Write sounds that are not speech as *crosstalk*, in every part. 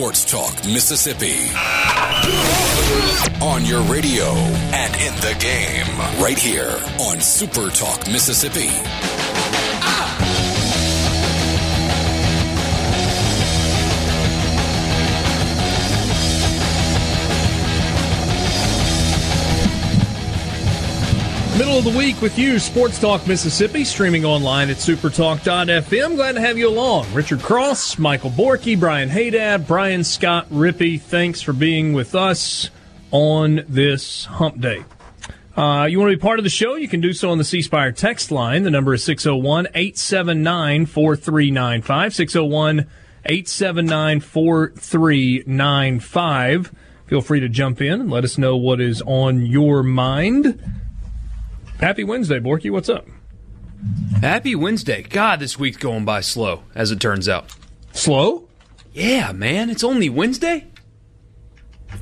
Sports Talk Mississippi. On your radio and in the game, right here on Super Talk Mississippi. Middle of the week with you, Sports Talk Mississippi, streaming online at supertalk.fm. Glad to have you along. Richard Cross, Michael Borky, Brian Haydad, Brian Scott Rippey, thanks for being with us on this hump day. Uh, you want to be part of the show? You can do so on the C Spire text line. The number is 601 879 4395. 601 879 4395. Feel free to jump in and let us know what is on your mind. Happy Wednesday, Borky. What's up? Happy Wednesday. God, this week's going by slow, as it turns out. Slow? Yeah, man. It's only Wednesday.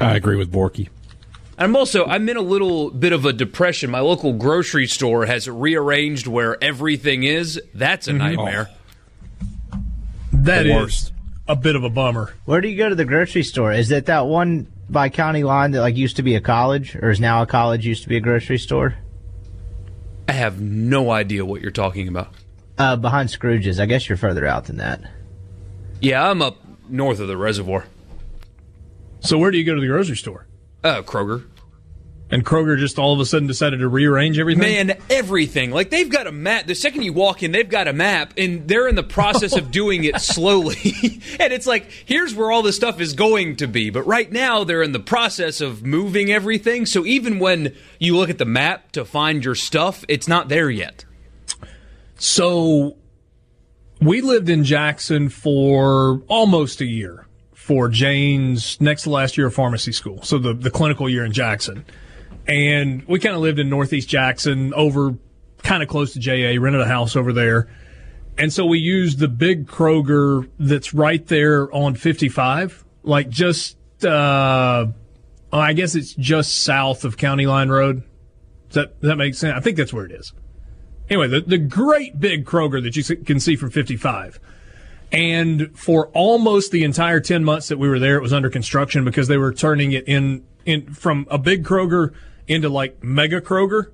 I agree with Borky. I'm also I'm in a little bit of a depression. My local grocery store has rearranged where everything is. That's a mm-hmm. nightmare. Oh. That The is worst. a bit of a bummer. Where do you go to the grocery store? Is it that one by county line that like used to be a college, or is now a college used to be a grocery store? I have no idea what you're talking about. Uh, behind Scrooge's. I guess you're further out than that. Yeah, I'm up north of the reservoir. So where do you go to the grocery store? Uh, Kroger. And Kroger just all of a sudden decided to rearrange everything? Man, everything. Like they've got a map. The second you walk in, they've got a map, and they're in the process of *laughs* doing it slowly. *laughs* and it's like, here's where all this stuff is going to be. But right now, they're in the process of moving everything. So even when you look at the map to find your stuff, it's not there yet. So we lived in Jackson for almost a year for Jane's next to last year of pharmacy school. So the, the clinical year in Jackson. And we kind of lived in Northeast Jackson over kind of close to JA, rented a house over there. And so we used the big Kroger that's right there on 55, like just, uh, I guess it's just south of County Line Road. Does that, does that make sense? I think that's where it is. Anyway, the, the great big Kroger that you can see from 55. And for almost the entire 10 months that we were there, it was under construction because they were turning it in, in from a big Kroger into like mega Kroger,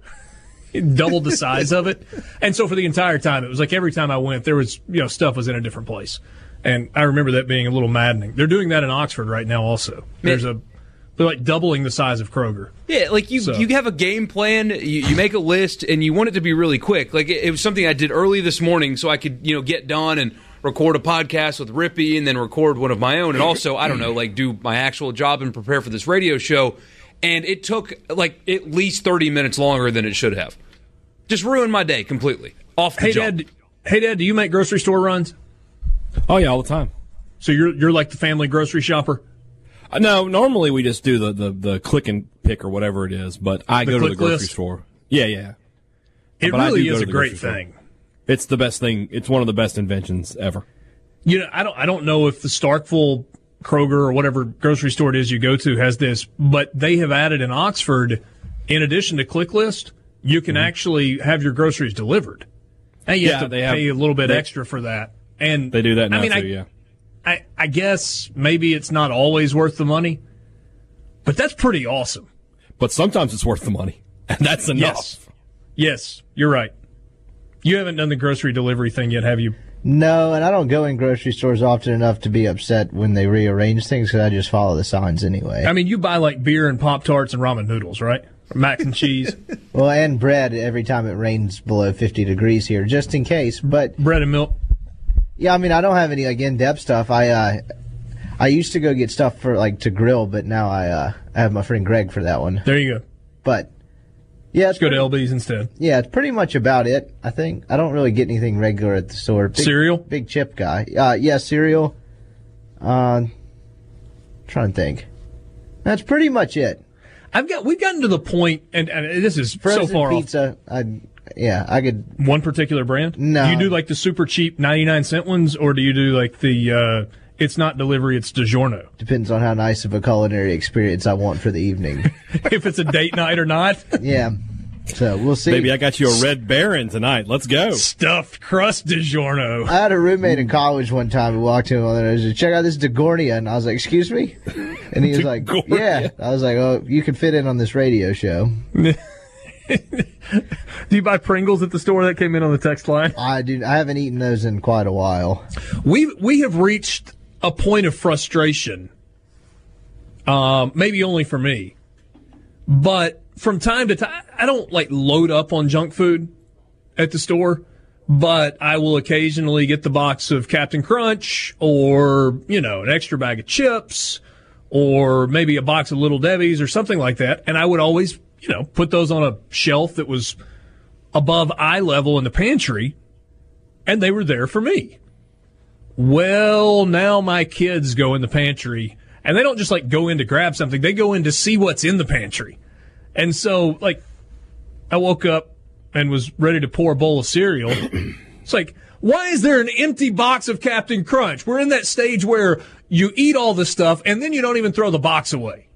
*laughs* doubled the size of it. And so for the entire time, it was like every time I went, there was, you know, stuff was in a different place. And I remember that being a little maddening. They're doing that in Oxford right now also. There's a, they're like doubling the size of Kroger. Yeah, like you, So- you have a game plan, you, you make a list, and you want it to be really quick. Like it, it was something I did early this morning, so I could you know get done and record a podcast with Rippy, and then record one of my own, and also I don't know, like do my actual job and prepare for this radio show. And it took like at least thirty minutes longer than it should have. Just ruined my day completely. Off the Hey, jump. Dad. Hey, Dad, do you make grocery store runs? Oh yeah, all the time. So you're you're like the family grocery shopper. Uh, No, normally we just do the, the, the click and pick or whatever it is, but I The go to the grocery list? store. Yeah, yeah. It But I really do go is to a the great grocery store. thing. It's the best thing. It's one of the best inventions ever. You know, I don't I don't know if the Starkville Kroger or whatever grocery store it is you go to has this, but they have added in Oxford, in addition to click list, you can actually have your groceries delivered. And you Mm-hmm. Yeah, have to they have- pay a little bit they- extra for that. And They do that now I mean, too. I, yeah. I, I guess maybe it's not always worth the money, but that's pretty awesome. But sometimes it's worth the money, *laughs* and that's enough. Yes. Yes, you're right. You haven't done the grocery delivery thing yet, have you? No, and I don't go in grocery stores often enough to be upset when they rearrange things because I just follow the signs anyway. I mean, you buy like beer and Pop Tarts and ramen noodles, right? Or mac and cheese, *laughs* well, and bread every time it rains below 50 degrees here, just in case. But bread and milk. yeah, I mean, I don't have any like in-depth stuff. I uh, I used to go get stuff for like to grill, but now I uh, I have my friend Greg for that one. There you go. But yeah, Let's go to LB's instead. Yeah, it's pretty much about it. I think I don't really get anything regular at the store. Big, Cereal? big chip guy. Uh, yeah, cereal. Uh, trying to think. That's pretty much it. I've got we've gotten to the point, and, and this is Frozen so far off. pizza. I, yeah, I could. One particular brand? No. Do you do like the super cheap ninety nine cent ones, or do you do like the uh, it's not delivery, it's DiGiorno? Depends on how nice of a culinary experience I want for the evening. *laughs* if it's a date night or not. yeah. So we'll see. Baby, I got you a Red Baron tonight. Let's go. Stuffed crust DiGiorno. I had a roommate in college one time who walked in and I said, check out this DeGornia. And I was like, excuse me? And he was *laughs* like, yeah. I was like, oh, you can fit in on this radio show. *laughs* Do you buy Pringles at the store that came in on the text line? I do. I haven't eaten those in quite a while. We we have reached a point of frustration. Um, maybe only for me, but from time to time, I don't like load up on junk food at the store, but I will occasionally get the box of Captain Crunch or you know an extra bag of chips or maybe a box of Little Debbie's or something like that, and I would always you know put those on a shelf that was above eye level in the pantry, and they were there for me. Well, now my kids go in the pantry and they don't just like go in to grab something. They go in to see what's in the pantry. And so like I woke up and was ready to pour a bowl of cereal. *clears throat* it's like, why is there an empty box of Captain Crunch? We're in that stage where you eat all the stuff and then you don't even throw the box away.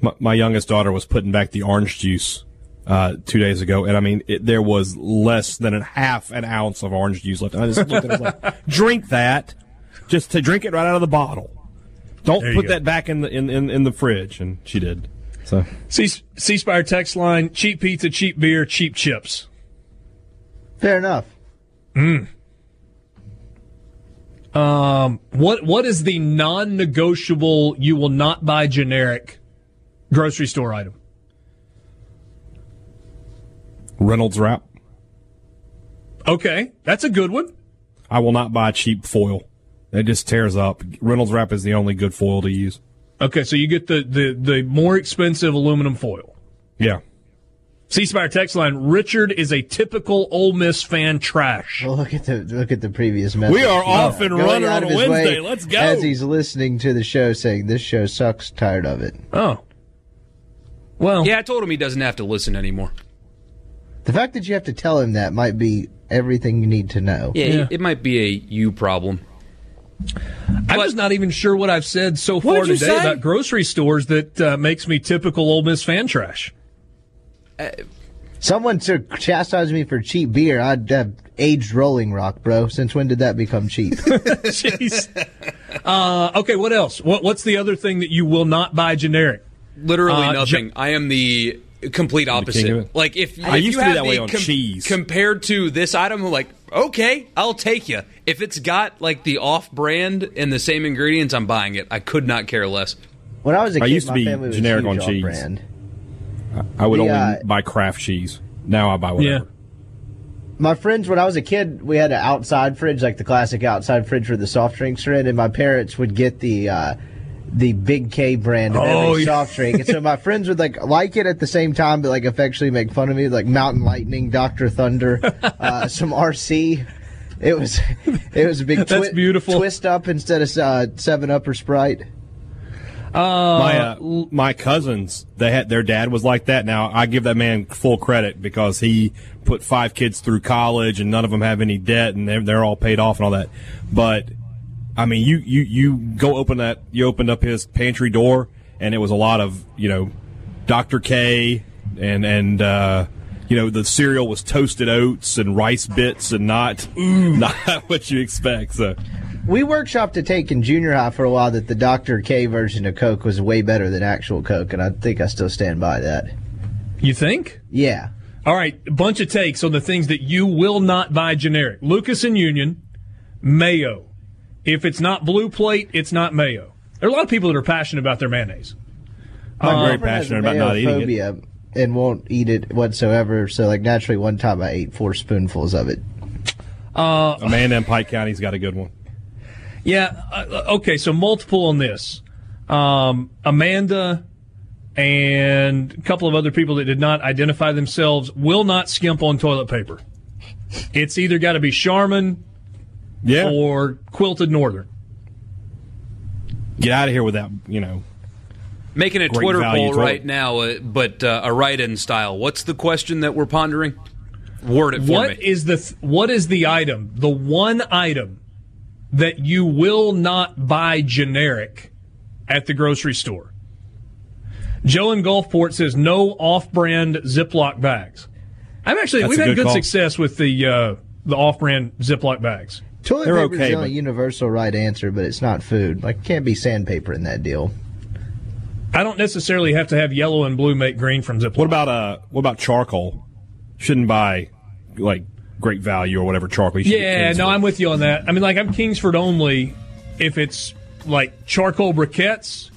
My, my youngest daughter was putting back the orange juice uh, two days ago, and I mean, it, there was less than a half an ounce of orange juice left. And I just looked at it I was like, *laughs* drink that, just to drink it right out of the bottle. Don't There put that back in the in, in, in the fridge, and she did. So C Spire text line, cheap pizza, cheap beer, cheap chips. Fair enough. Um, what what is the non-negotiable you will not buy generic grocery store item? Reynolds wrap. Okay, that's a good one. I will not buy cheap foil. It just tears up. Reynolds wrap is the only good foil to use. Okay, so you get the the, the more expensive aluminum foil. Yeah. C Spire text line: Richard is a typical Ole Miss fan. Trash. Well, look at the look at the previous message. We are off and Going running out on of a his Wednesday. way Let's go. As he's listening to the show, saying this show sucks, tired of it. Oh, well, Yeah, I told him he doesn't have to listen anymore. The fact that you have to tell him that might be everything you need to know. Yeah, Yeah. it might be a you problem. I'm just not even sure what I've said so far today say? about grocery stores that uh, makes me typical Ole Miss fan trash. Someone to chastise me for cheap beer. I'd have aged Rolling Rock, bro. Since when did that become cheap? *laughs* Jeez. Uh, okay, what else? What, what's the other thing that you will not buy generic? Literally Uh, nothing. ju- I am the complete opposite. Like if, I if used you to be that way the on cheese. compared to this item, I'm like okay, I'll take you. If it's got like the off-brand and the same ingredients, I'm buying it. I could not care less. When I was a I kid, used to my be family was generic huge on cheese. off-brand. I would The, only uh, buy Kraft cheese. Now I buy whatever. Yeah. My friends, when I was a kid, we had an outside fridge, like the classic outside fridge where the soft drinks are in, and my parents would get the uh, the Big K brand of Oh, every yeah. soft drink. And so my *laughs* friends would like like it at the same time, but like affectionately make fun of me, like Mountain Lightning, Doctor Thunder, *laughs* uh, some RC. It was it was a big That's beautiful. twist up instead of uh, Seven Up or Sprite. my uh, my cousins, they had their dad was like that. Now I give that man full credit because he put five kids through college and none of them have any debt and they're, they're all paid off and all that. But I mean, you you you go open that you opened up his pantry door and it was a lot of you know Dr. K and and uh, you know the cereal was toasted oats and rice bits and not *laughs* not what you expect. So We workshopped to take in junior high for a while that the Dr. K version of Coke was way better than actual Coke, and I think I still stand by that. You think? Yeah. All right, a bunch of takes on the things that you will not buy generic. Lucas and Union, mayo. If it's not blue plate, it's not mayo. There are a lot of people that are passionate about their mayonnaise. I'm very girlfriend passionate about not eating it. And won't eat it whatsoever. So, like, naturally, one time I ate four spoonfuls of it. Amanda in Pike County's got a good one. Yeah. Uh, okay. So multiple on this. Um, Amanda and a couple of other people that did not identify themselves will not skimp on toilet paper. It's either got to be Charmin Yeah. or Quilted Northern. get out of here with that. You know, Making a Twitter poll right now, uh, but uh, a write-in style. What's the question that we're pondering? Word it for What me. is the th- what is the item? The one item that you will not buy generic at the grocery store. Joe in Gulfport says no off-brand Ziploc bags. I've actually That's we've had good good success with the uh, the off-brand Ziploc bags. Toilet They're paper is okay, the only but- universal right answer, but it's not food. Like, can't be sandpaper in that deal. I don't necessarily have to have yellow and blue make green from Ziploc. what about uh, what about charcoal? Shouldn't buy like great value or whatever charcoal. You Yeah, Kingsford. no, I'm with you on that. I mean, like I'm Kingsford only if it's like charcoal briquettes,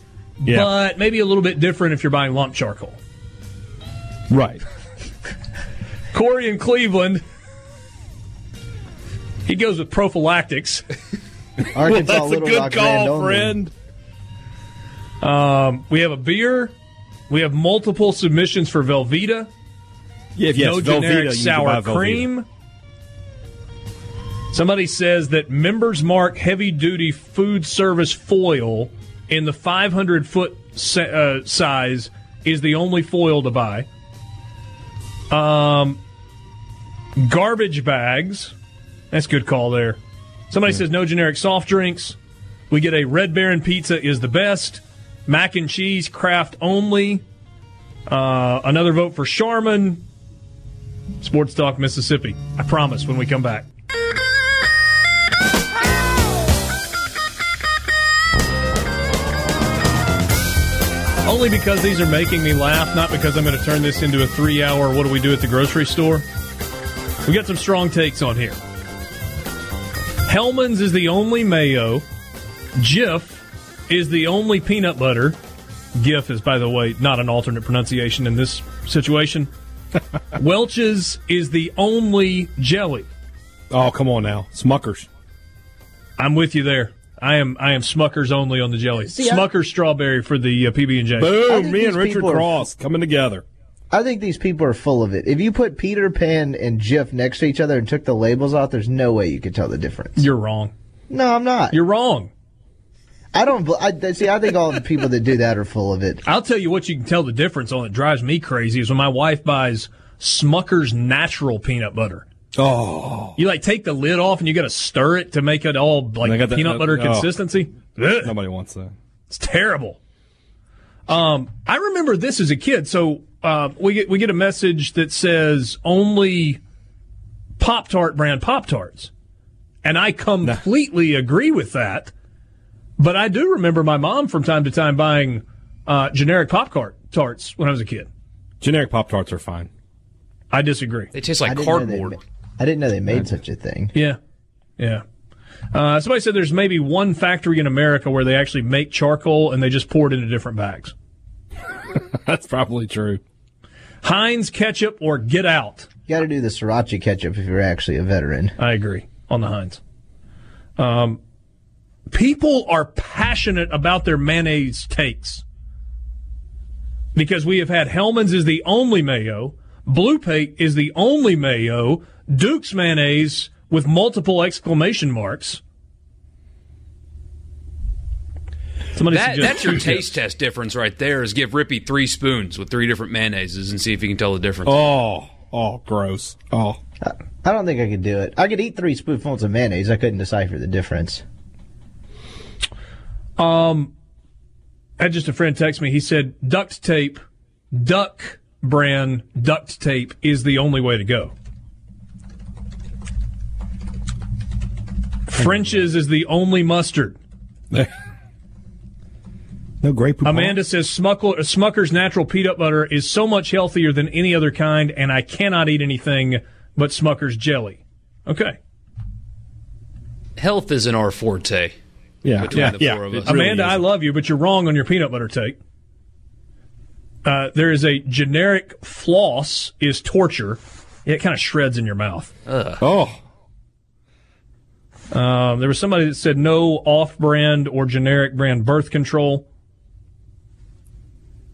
Yeah. but maybe a little bit different if you're buying lump charcoal. right. *laughs* Corey in Cleveland, he goes with prophylactics. *laughs* Arkansas *laughs* That's a Little good Rock call, only. friend. We have a beer. We have multiple submissions for Velveeta. Yeah, if yes, no Velveeta, generic you need sour Velveeta. cream. Somebody says that Members Mark heavy duty food service foil in the 500 foot sa- uh, size is the only foil to buy. Um, garbage bags. That's a good call there. Somebody says no generic soft drinks. We get a Red Baron pizza is the best. Mac and cheese, Kraft only. Uh, another vote for Charmin. Sports Talk Mississippi. I promise when we come back. Only because these are making me laugh, not because I'm going to turn this into a three hour what do we do at the grocery store. We got some strong takes on here. Hellmann's is the only mayo. Jif is the only peanut butter. GIF is, by the way, not an alternate pronunciation in this situation. *laughs* Welch's is the only jelly. Oh, come on now, Smuckers. I'm with you there. I am I am Smucker's only on the jelly. See, I- Smucker's strawberry for the uh, PB and J. Boom! Me and Richard people are- Cross coming together. I think these people are full of it. If you put Peter Pan and Jif next to each other and took the labels off, there's no way you could tell the difference. You're wrong. No, I'm not. You're wrong. I don't. I, see, I think all the people that do that are full of it. I'll tell you what you can tell the difference on. It drives me crazy is when my wife buys Smucker's natural peanut butter. Oh, You like take the lid off and you got to stir it to make it all like They got the- peanut butter oh. consistency. Ugh. nobody wants that. It's terrible. Um, I remember this as a kid. So uh, we get we get a message that says only Pop Tart brand Pop Tarts, and I completely agree with that. But I do remember my mom from time to time buying uh, generic Pop Tarts when I was a kid. Generic Pop Tarts are fine. I disagree. They taste like didn't know they cardboard. ma- I didn't know they made such a thing. Yeah, yeah. Uh, somebody said there's maybe one factory in America where they actually make charcoal and they just pour it into different bags. *laughs* That's probably true. Heinz ketchup or get out. You got to do the sriracha ketchup if you're actually a veteran. I agree on the Heinz. Um, people are passionate about their mayonnaise takes because we have had Hellmann's is the only mayo, Blue Plate is the only mayo, Duke's mayonnaise with multiple exclamation marks. Somebody That, that's your Q-tips. taste test difference right there. Is give Rippy three spoons with three different mayonnaises and see if he can tell the difference. Oh, oh, gross. Oh, I don't think I could do it. I could eat three spoonfuls of mayonnaise. I couldn't decipher the difference. Um, I had just a friend text me. He said duct tape, duck brand duct tape is the only way to go. French's is the only mustard. *laughs* no grape. Poupon? Amanda says Smuckle, Smucker's natural peanut butter is so much healthier than any other kind, and I cannot eat anything but Smucker's jelly. Okay. Health isn't our forte. yeah, between yeah, the yeah. four of it us. really Amanda, I isn't. love you, but you're wrong on your peanut butter take. Uh, there is a generic floss is torture. It kind of shreds in your mouth. Oh, Um, there was somebody that said no off-brand or generic brand birth control.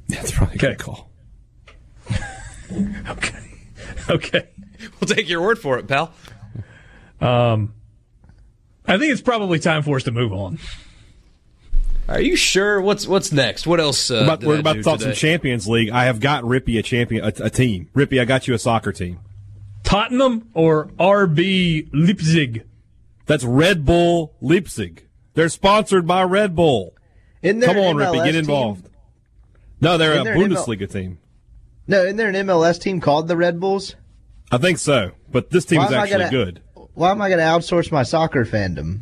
That's probably a Okay. good call. *laughs* Okay, okay. We'll take your word for it, pal. Um, I think it's probably time for us to move on. Are you sure? What's what's next? What else? Uh, About, did we're I about do to today? some Champions League. I have got Rippy a champion, a, a team. Rippy, I got you a soccer team. Tottenham or RB Leipzig? That's Red Bull Leipzig. They're sponsored by Red Bull. Isn't there Come on, an Rippy, MLS get team? Involved. No, they're Isn't a there an ML Bundesliga team. No, isn't there an MLS team called the Red Bulls? I think so, but this team Why is actually gonna- good. Why am I going to outsource my soccer fandom?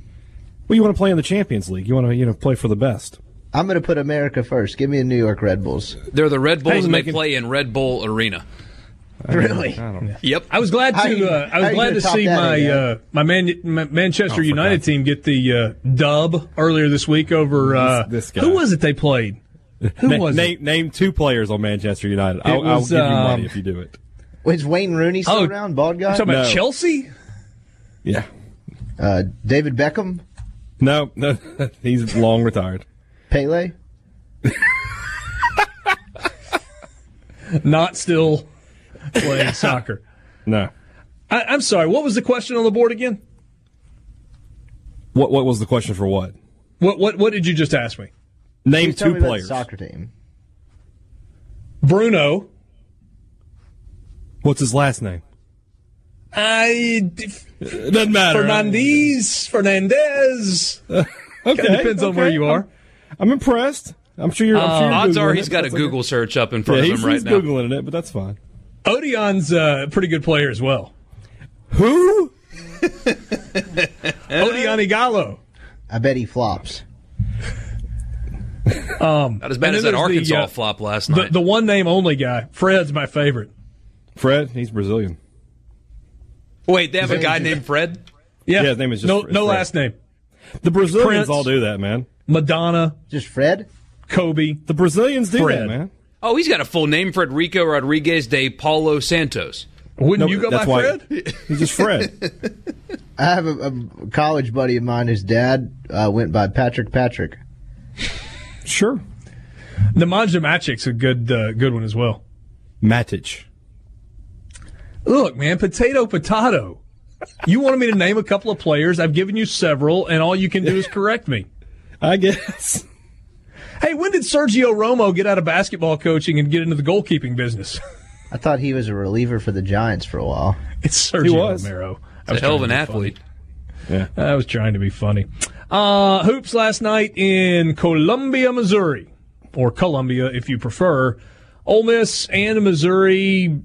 Well, you want to play in the Champions League. You want to, you know, play for the best. I'm going to put America first. Give me a New York Red Bulls. They're the Red Bulls, Hey, and they making- play in Red Bull Arena. *laughs* Really? Yep. I was glad to. you- uh, I was glad gonna see my uh, my, Man, my Manchester Oh, United God's team get the uh, dub earlier this week over. Uh, This- this guy. Who was it they played? Who Na- was name, it? name two players on Manchester United. I'll, was, I'll give you um, money if you do it. Is Wayne Rooney still Oh, around? Bald guy? You talking about No. Chelsea? Yeah. Uh, David Beckham? No, no, *laughs* he's long retired. Pele? *laughs* Not still playing *laughs* soccer. No. I, I'm sorry. What was the question on the board again? What What was the question for what? What what what did you just ask me? Name He's telling two me about the players. Soccer team. Bruno. What's his last name? I It doesn't matter. Fernandes Fernandes. *laughs* Okay, Kinda depends on where you are. I'm impressed. I'm sure you're. I'm sure you're Odds are Googling he's it, got a Google okay. search up in Yeah, front of he's, him right he's now. googling it, but that's fine. Odion's uh, a pretty good player as well. Who? *laughs* Odion Igalo. I bet he flops. *laughs* Not as bad as then that there's the, Arkansas uh, flop last night. the one name only guy. Fred's my favorite. Fred. He's Brazilian. Wait, they have a guy named Fred. Yeah, Yeah, his name is just no Fred. no last name. The Brazilians Prince. all do that, man. Madonna, Just Fred? Kobe. The Brazilians do Fred. that, man. Oh, he's got a full name: Frederico Rodrigues de Paulo Santos. Wouldn't No, you go by why Fred? he's just Fred. *laughs* I have a, a college buddy of mine. His dad uh, went by Patrick Patrick. Sure. Nemanja Magic's a good uh, good one as well. Matic. Look, man, potato potato. You wanted me to name a couple of players. I've given you several, and all you can do is correct me. *laughs* I guess. Hey, when did Sergio Romo get out of basketball coaching and get into the goalkeeping business? I thought he was a reliever for the Giants for a while. It's Sergio was. Romero. I He's a hell of an to be funny. athlete. Yeah. I was trying to be funny. Uh, hoops last night in Columbia, Missouri, or Columbia if you prefer. Ole Miss and Missouri,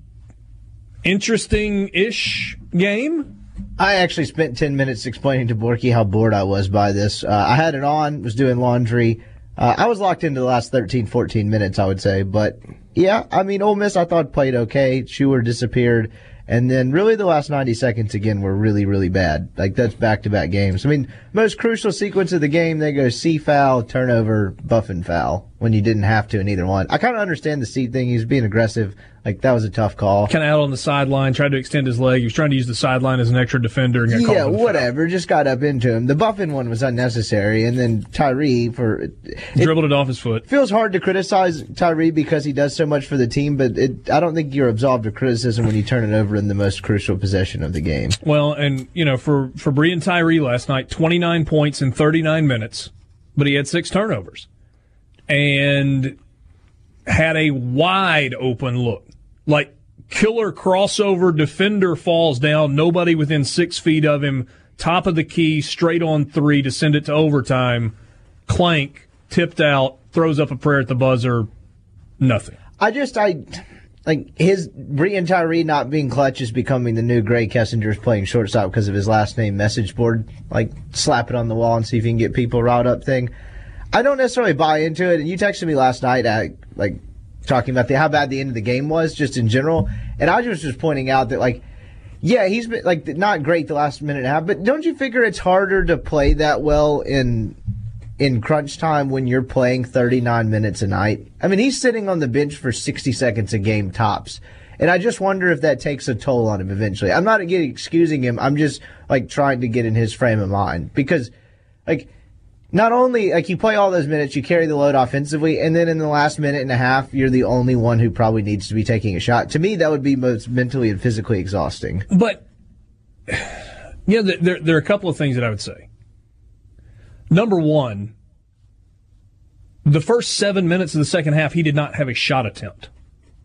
interesting ish game. I actually spent 10 minutes explaining to Borky how bored I was by this. Uh, I had it on, was doing laundry. Uh, I was locked into the last 13, 14 minutes, I would say. But yeah, I mean, Ole Miss I thought played okay. Shuler disappeared. And then really the last 90 seconds again were really, really bad. Like that's back to back games. I mean, most crucial sequence of the game, they go Sy foul, turnover, Buffen foul when you didn't have to in either one. I kind of understand the Sy thing. He was being aggressive. Like that was a tough call. Kind of out on the sideline, tried to extend his leg. He was trying to use the sideline as an extra defender and got Yeah, the foul. whatever. Just got up into him. The Buffen one was unnecessary, and then Tyree for it, Dribbled it off his foot. feels hard to criticize Tyree because he does so much for the team, but it, I don't think you're absolved of criticism when you turn it over in the most crucial possession of the game. Well, and you know, for for Breein Tyree last night, twenty nine points in thirty nine minutes, but he had six turnovers, and had a wide open look, like killer crossover defender falls down, nobody within six feet of him, top of the key, straight on three to send it to overtime. Clank tipped out, throws up a prayer at the buzzer, nothing. I just I like his Breein Tyree not being clutch is becoming the new Grae Kessinger's playing shortstop because of his last name message board. Like slap it on the wall and see if you can get people riled up thing. I don't necessarily buy into it. And you texted me last night, at, like talking about the, how bad the end of the game was, just in general. And I was just pointing out that like. Yeah, he's been like not great the last minute and a half, but don't you figure it's harder to play that well in in crunch time when you're playing 39 minutes a night. I mean, he's sitting on the bench for 60 seconds a game tops. And I just wonder if that takes a toll on him eventually. I'm not again excusing him. I'm just like trying to get in his frame of mind because like not only like you play all those minutes, you carry the load offensively, and then in the last minute and a half, you're the only one who probably needs to be taking a shot. To me, that would be most mentally and physically exhausting. But *sighs* yeah, there, there there are a couple of things that I would say. Number one, The first seven minutes of the second half, he did not have a shot attempt.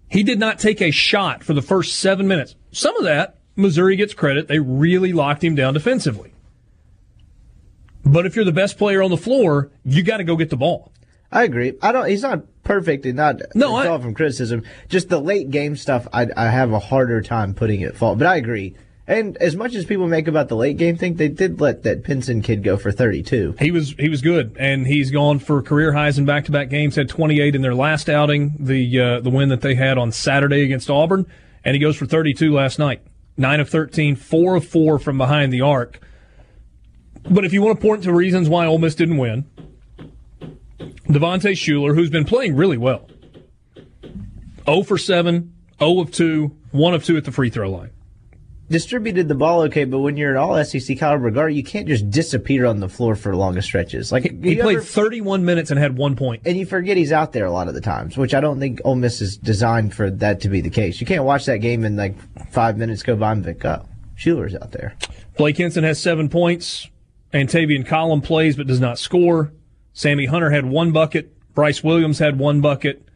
He did not take a shot for the first seven minutes. Some of that, Missouri gets credit. They really locked him down defensively. But if you're the best player on the floor, you got to go get the ball. I agree. I don't. He's not perfect and not No, I- from criticism. Just the late game stuff, I, I have a harder time putting it fault. But I agree. And as much as people make about the late game thing, they did let that Pinson kid go for 32. He was he was good, and he's gone for career highs in back to back games. Had 28 in their last outing, the uh, the win that they had on Saturday against Auburn, and he goes for 32 last night. Nine of 13, four of four from behind the arc. But if you want to point to reasons why Ole Miss didn't win, Devontae Shuler, who's been playing really well, 0 for 7, 0 of 2, 1 of 2 at the free throw line. Distributed the ball okay, but when you're an all SEC caliber guard, you can't just disappear on the floor for long stretches. Like He you played ever- 31 minutes and had one point. and you forget he's out there a lot of the times, which I don't think Ole Miss is designed for that to be the case. You can't watch that game and like five minutes go by and pick up. Shuler's out there. Blake Hinson has seven points. Antavion Collum plays but does not score. Sammy Hunter had one bucket. Bryce Williams had one bucket.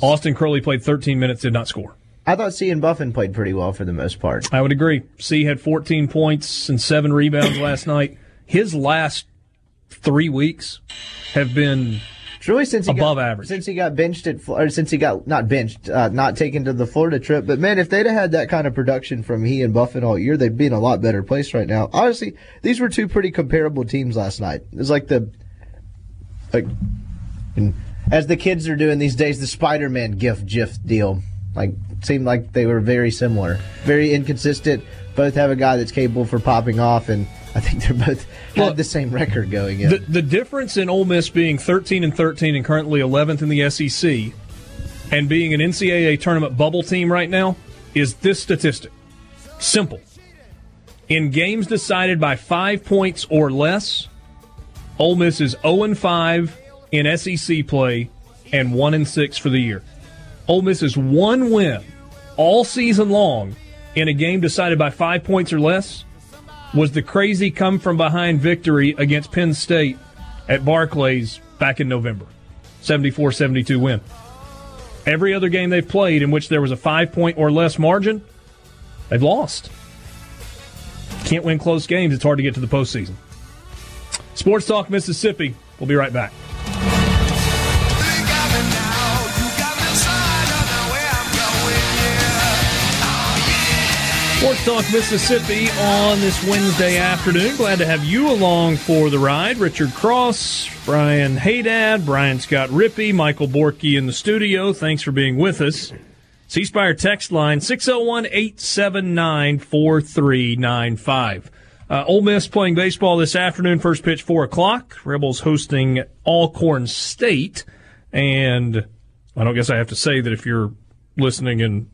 Austin Crowley played 13 minutes, did not score. I thought Sy and Buffen played pretty well for the most part. I would agree. Sy had 14 points and seven rebounds last night. His last three weeks have been It's really since he Above got, average. Since he got benched at, or since he got not benched, uh, not taken to the Florida trip. But man, if they'd have had that kind of production from he and Buffen all year, they'd be in a lot better place right now. Honestly, these were two pretty comparable teams last night. It was like the, like, and as the kids are doing these days, the Spider-Man GIF GIF deal. Like, seemed like they were very similar, very inconsistent. Both have a guy that's capable for popping off, and I think they're both had the same record going in. the, the difference in Ole Miss being 13 and 13 and currently 11th in the SEC and being an NCAA tournament bubble team right now is this statistic. Simple. In games decided by five points or less, Ole Miss is 0 and 5 in SEC play and 1 and 6 for the year. Ole Miss is one win all season long in a game decided by five points or less was the crazy come from behind victory against Penn State at Barclays back in November. 74 72 win. Every other game they've played in which there was a five point or less margin, they've lost. Can't win close games. It's hard to get to the postseason. Sports Talk Mississippi. We'll be right back. Sports Talk Mississippi on this Wednesday afternoon. Glad to have you along for the ride. Richard Cross, Brian Haydad, Brian Scott Rippey, Michael Borky in the studio. Thanks for being with us. C Spire text line 601 879 4395. Uh, Ole Miss playing baseball this afternoon. First pitch, 4 o'clock. Rebels hosting Alcorn State. And I don't guess I have to say that if you're listening in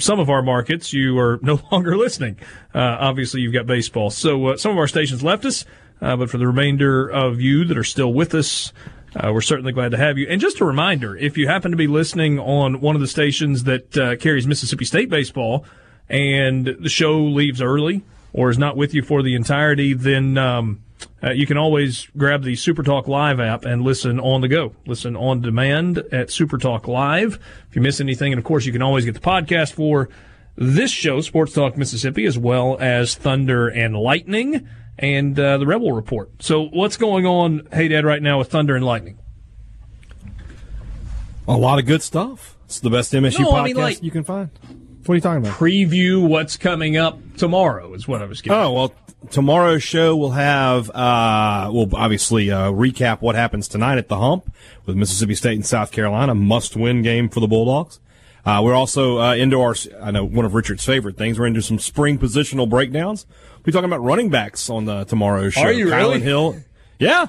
some of our markets, you are no *laughs* longer listening. Uh, obviously, you've got baseball. So uh, some of our stations left us, uh, but for the remainder of you that are still with us, uh, we're certainly glad to have you. And just a reminder, if you happen to be listening on one of the stations that uh, carries Mississippi State baseball, and the show leaves early or is not with you for the entirety, then um, uh, you can always grab the SuperTalk Live app and listen on the go. Listen on demand at SuperTalk Live. If you miss anything, and of course, you can always get the podcast for this show, Sports Talk Mississippi, as well as Thunder and Lightning and uh, the Rebel Report. So, what's going on, hey Dad, right now with Thunder and Lightning? A lot of good stuff. It's the best MSU No, podcast I mean, like- you can find. What are you talking about? Preview what's coming up tomorrow is what I was getting. Oh well, tomorrow's show will have uh, we'll obviously uh, recap what happens tonight at the Hump with Mississippi State and South Carolina, must-win game for the Bulldogs. Uh, we're also uh, into our I know one of Richard's favorite things. We're into some spring positional breakdowns. We're talking about running backs on the tomorrow's show. Are you Kylan really? Hill. Yeah,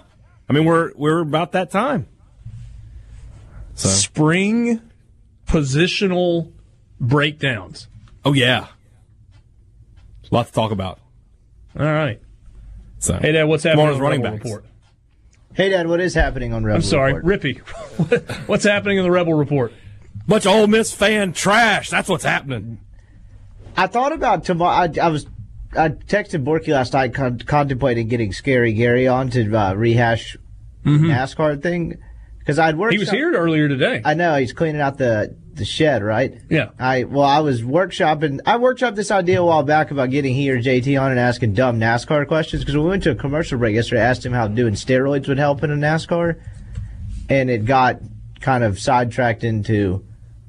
I mean we're we're about that time. So Spring positional breakdowns. oh yeah, a lot to talk about. All right. So Hey, Dad, what's happening tomorrow's on running Rebel backs. Report? hey, Dad, what is happening on Rebel I'm sorry, Report? Rippy. *laughs* what's happening in the Rebel Report? Bunch of Ole Miss fan trash. That's what's happening. I thought about tomorrow. I, I was I texted Borky last night, con- contemplating getting Scary Gary on to uh, rehash Mm-hmm. NASCAR thing. because I'd worked. He was here earlier today. I know he's cleaning out the the shed, right? Yeah. I well, I was workshopping. I workshopped this idea a while back about getting he or JT on and asking dumb NASCAR questions because we went to a commercial break yesterday. I asked him how doing steroids would help in a NASCAR, and it got kind of sidetracked into,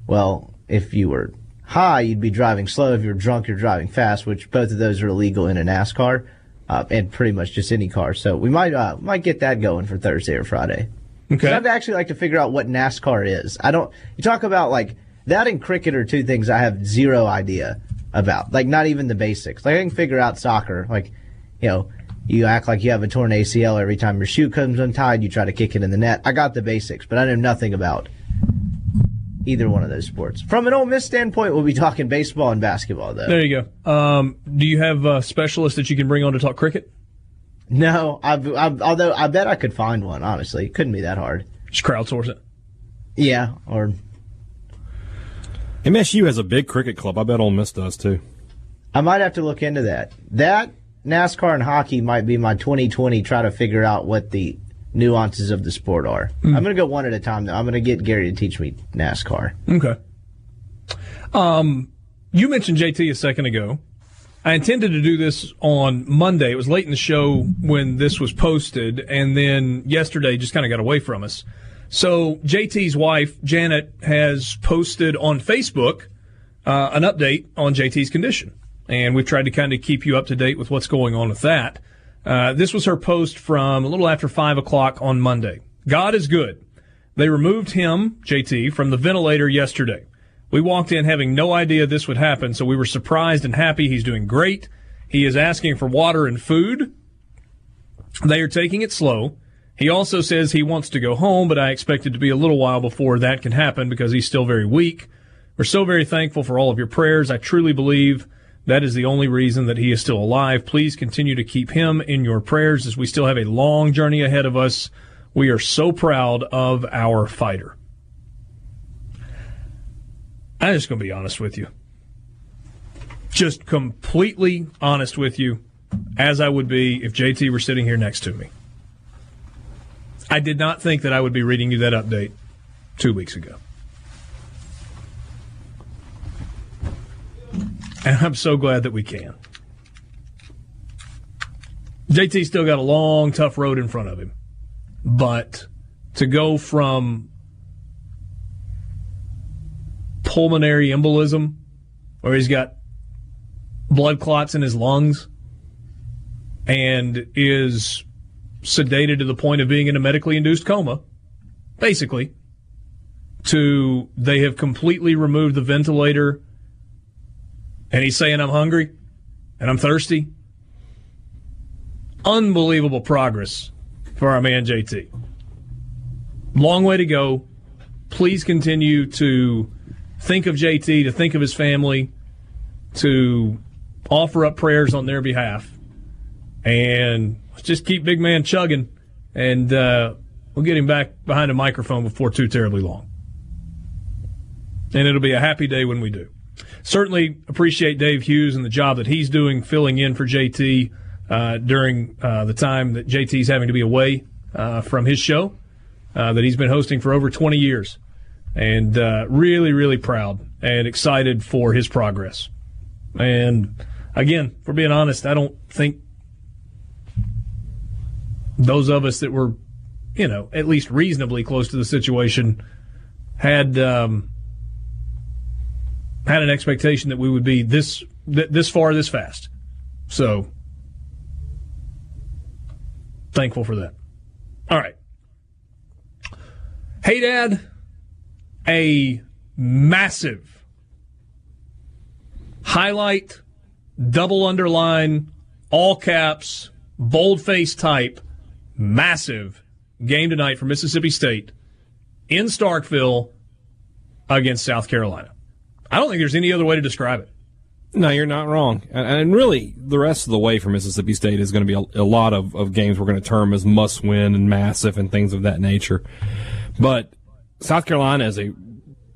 well, if you were high, you'd be driving slow. If you're drunk, you're driving fast, which both of those are illegal in a NASCAR. Uh, and pretty much just any car. So we might uh, might get that going for Thursday or Friday. Okay. I'd actually like to figure out what NASCAR is. I don't. You talk about like that and cricket are two things I have zero idea about. Like not even the basics. Like I can figure out soccer. Like you know, you act like you have a torn ACL every time your shoe comes untied. You try to kick it in the net. I got the basics, but I know nothing about either one of those sports. From an Ole Miss standpoint, we'll be talking baseball and basketball though. There you go. Um, do you have a specialist that you can bring on to talk cricket? No, I've, I've, although I bet I could find one. Honestly, it couldn't be that hard. Just crowdsource it. Yeah, or MSU has a big cricket club. I bet Ole Miss does too. I might have to look into that. That NASCAR and hockey might be my 2020 try to figure out what the nuances of the sport are. I'm going to go one at a time though. I'm going to get Gary to teach me NASCAR. Okay. Um, you mentioned JT a second ago. I intended to do this on Monday. It was late in the show when this was posted, and then yesterday just kind of got away from us. So JT's wife Janet has posted on Facebook uh, an update on JT's condition, and we've tried to kind of keep you up to date with what's going on with that. Uh, this was her post from a little after five o'clock on Monday. God is good. They removed him, JT, from the ventilator yesterday. We walked in having no idea this would happen, so we were surprised and happy. He's doing great. He is asking for water and food. They are taking it slow. He also says he wants to go home, but I expect it to be a little while before that can happen because he's still very weak. We're so very thankful for all of your prayers. I truly believe that is the only reason that he is still alive. Please continue to keep him in your prayers as we still have a long journey ahead of us. We are so proud of our fighter. I'm just going to be honest with you. Just completely honest with you, as I would be if JT were sitting here next to me. I did not think that I would be reading you that update two weeks ago. And I'm so glad that we can. JT still got a long, tough road in front of him. But to go from pulmonary embolism, where he's got blood clots in his lungs and is sedated to the point of being in a medically induced coma, basically, to they have completely removed the ventilator and he's saying, I'm hungry and I'm thirsty. Unbelievable progress for our man JT. Long way to go. Please continue to think of JT, to think of his family, to offer up prayers on their behalf. And let's just keep Big Man chugging, and uh, we'll get him back behind a microphone before too terribly long. And it'll be a happy day when we do. Certainly appreciate Dave Hughes and the job that he's doing filling in for JT uh, during uh, the time that JT's having to be away uh, from his show uh, that he's been hosting for over 20 years. And uh, really, really proud and excited for his progress. And again, for being honest, I don't think those of us that were, you know, at least reasonably close to the situation had um, had an expectation that we would be this th- this far this fast. So thankful for that. All right. Hey dad, a massive highlight double underline all caps bold face type massive game tonight for Mississippi State in Starkville against South Carolina. I don't think there's any other way to describe it. No, you're not wrong. And, really, the rest of the way for Mississippi State is going to be a, a lot of, of games we're going to term as must win and massive and things of that nature. But South Carolina is a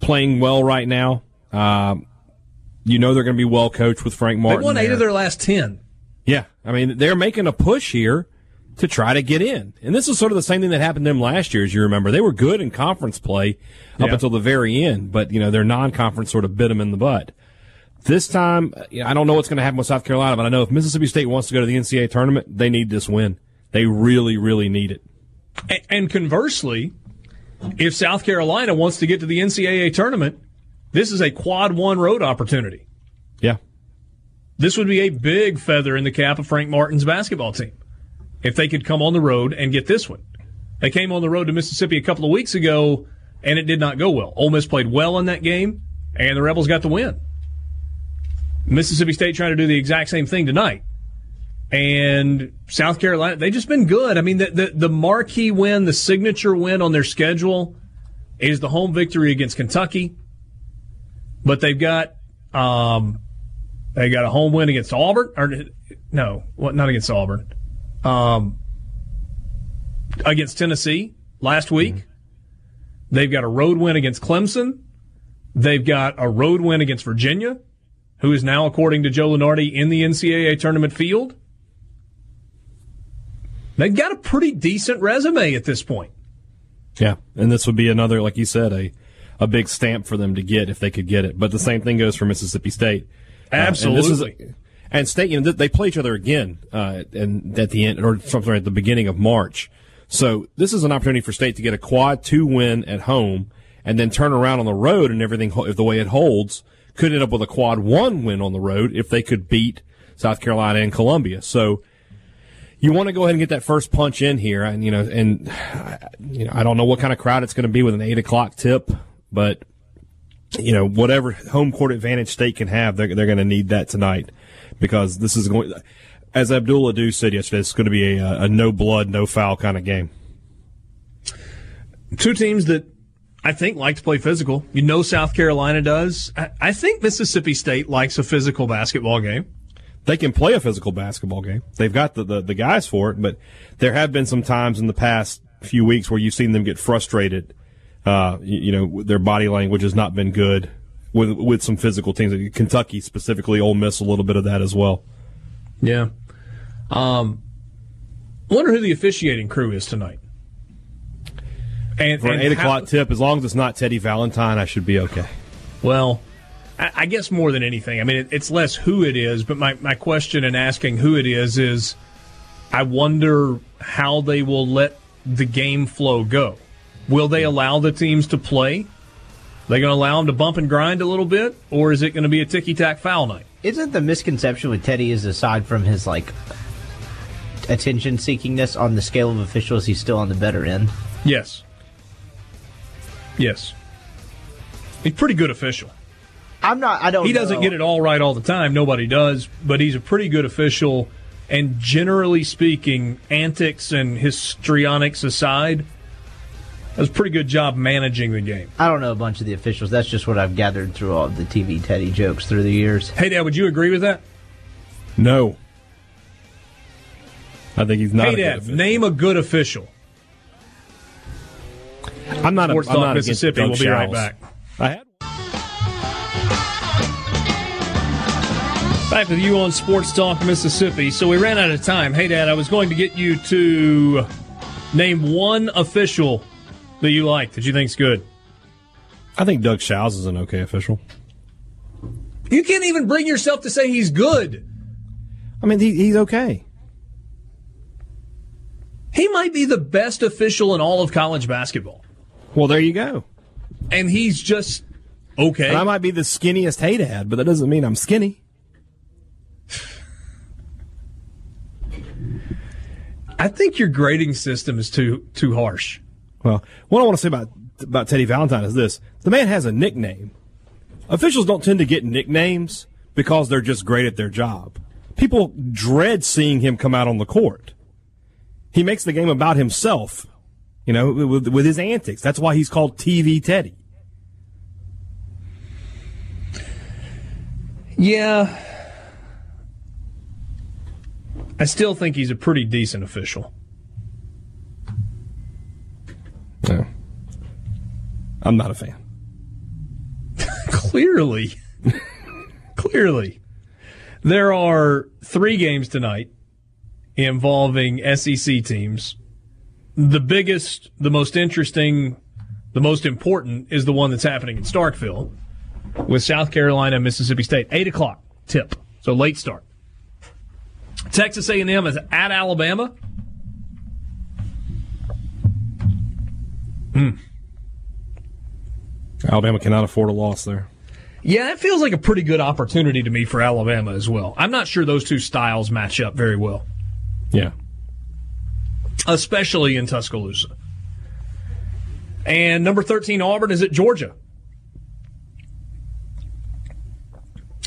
playing well right now. Uh, you know they're going to be well coached with Frank Martin. They won eight there. of their last ten. Yeah, I mean they're making a push here, to try to get in. And this is sort of the same thing that happened to them last year, as you remember. They were good in conference play up Yeah. until the very end, but you know their non-conference sort of bit them in the butt. This time, you know, I don't know what's going to happen with South Carolina, but I know if Mississippi State wants to go to the NCAA tournament, they need this win. They really, really need it. And conversely, if South Carolina wants to get to the NCAA tournament, this is a quad one road opportunity. Yeah. This would be a big feather in the cap of Frank Martin's basketball team if they could come on the road and get this one. They came on the road to Mississippi a couple of weeks ago, and it did not go well. Ole Miss played well in that game, and the Rebels got the win. Mississippi State trying to do the exact same thing tonight. And South Carolina, they've just been good. I mean, the, the, the marquee win, the signature win on their schedule is the home victory against Kentucky. But they've got um, they got a home win against Auburn, or no, what? Not against Auburn. Um, against Tennessee last week. They've got a road win against Clemson. They've got a road win against Virginia, who is now, according to Joe Lunardi, in the NCAA tournament field. They've got a pretty decent resume at this point. Yeah, and this would be another, like you said, a a big stamp for them to get if they could get it. But the same thing goes for Mississippi State. Uh, and this is- Absolutely. and State, you know, they play each other again, uh, and at the end or something at the beginning of March. So this is an opportunity for State to get a quad two win at home, and then turn around on the road and everything. If the way it holds, could end up with a quad one win on the road if they could beat South Carolina and Columbia. So you want to go ahead and get that first punch in here, and you know, and you know, I don't know what kind of crowd it's going to be with an eight o'clock tip, but you know, whatever home court advantage State can have, they're they're going to need that tonight because this is going. As Abdul Ado said yesterday, it's going to be a, a no blood, no foul kind of game. two teams that I think like to play physical. You know, South Carolina does. I, I think Mississippi State likes a physical basketball game. They can play a physical basketball game. They've got the, the, the guys for it, but there have been some times in the past few weeks where you've seen them get frustrated. Uh, you, you know, their body language has not been good with with some physical teams. Kentucky specifically, Ole Miss, a little bit of that as well. Yeah. Um, wonder who the officiating crew is tonight. And, For an eight how- o'clock tip, as long as it's not Teddy Valentine, I should be okay. Well, I, I guess more than anything, I mean, it, it's less who it is, but my, my question in asking who it is is I wonder how they will let the game flow go. Will they allow the teams to play? They going to allow them to bump and grind a little bit, or is it going to be a ticky tack foul night? Isn't the misconception with Teddy is aside from his like attention seekingness on the scale of officials, he's still on the better end. Yes. Yes. He's pretty good official. I'm not. I don't. He doesn't know. get it all right all the time. Nobody does, but he's a pretty good official. And generally speaking, antics and histrionics aside, does a pretty good job managing the game. I don't know a bunch of the officials. That's just what I've gathered through all the TV Teddy jokes through the years. Hey, Dad, would you agree with that? No, I think he's not. hey, a good Dad, name a good official. I'm not. A, Sports I'm Talk not against Mississippi. Doug We'll be right back. I had. Back with you on Sports Talk Mississippi. So we ran out of time. Hey, Dad, I was going to get you to name one official that you like that you think's good. I think Doug Shows is an okay official. You can't even bring yourself to say he's good. I mean, he, he's okay. He might be the best official in all of college basketball. Well, there you go. And he's just okay. And I might be the skinniest hey dad, but that doesn't mean I'm skinny. I think your grading system is too too harsh. Well, what I want to say about about Teddy Valentine is this: the man has a nickname. Officials don't tend to get nicknames because they're just great at their job. People dread seeing him come out on the court. He makes the game about himself, you know, with, with his antics. That's why he's called TV Teddy. Yeah. I still think he's a pretty decent official. No. I'm not a fan. *laughs* Clearly. *laughs* Clearly. There are three games tonight involving SEC teams. The biggest, the most interesting, the most important is the one that's happening in Starkville with South Carolina and Mississippi State. 8 o'clock tip, so late start. Texas A&M is at Alabama. Hmm. Alabama cannot afford a loss there. Yeah, that feels like a pretty good opportunity to me for Alabama as well. I'm not sure those two styles match up very well. Yeah. Especially in Tuscaloosa. And number 13, Auburn is at Georgia.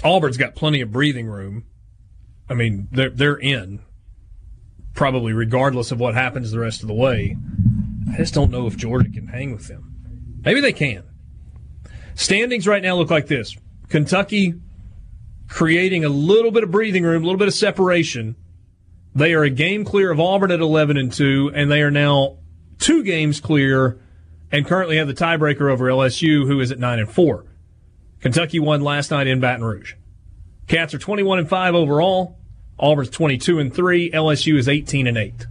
Auburn's got plenty of breathing room. I mean, they're, they're in, probably regardless of what happens the rest of the way. I just don't know if Georgia can hang with them. Maybe they can. Standings right now look like this Kentucky creating a little bit of breathing room, a little bit of separation. They are a game clear of Auburn at 11 and 2, and they are now two games clear and currently have the tiebreaker over LSU, who is at 9 and 4. Kentucky won last night in Baton Rouge. Cats are 21 and 5 overall. Auburn's 22 and 3. LSU is 18 and 8.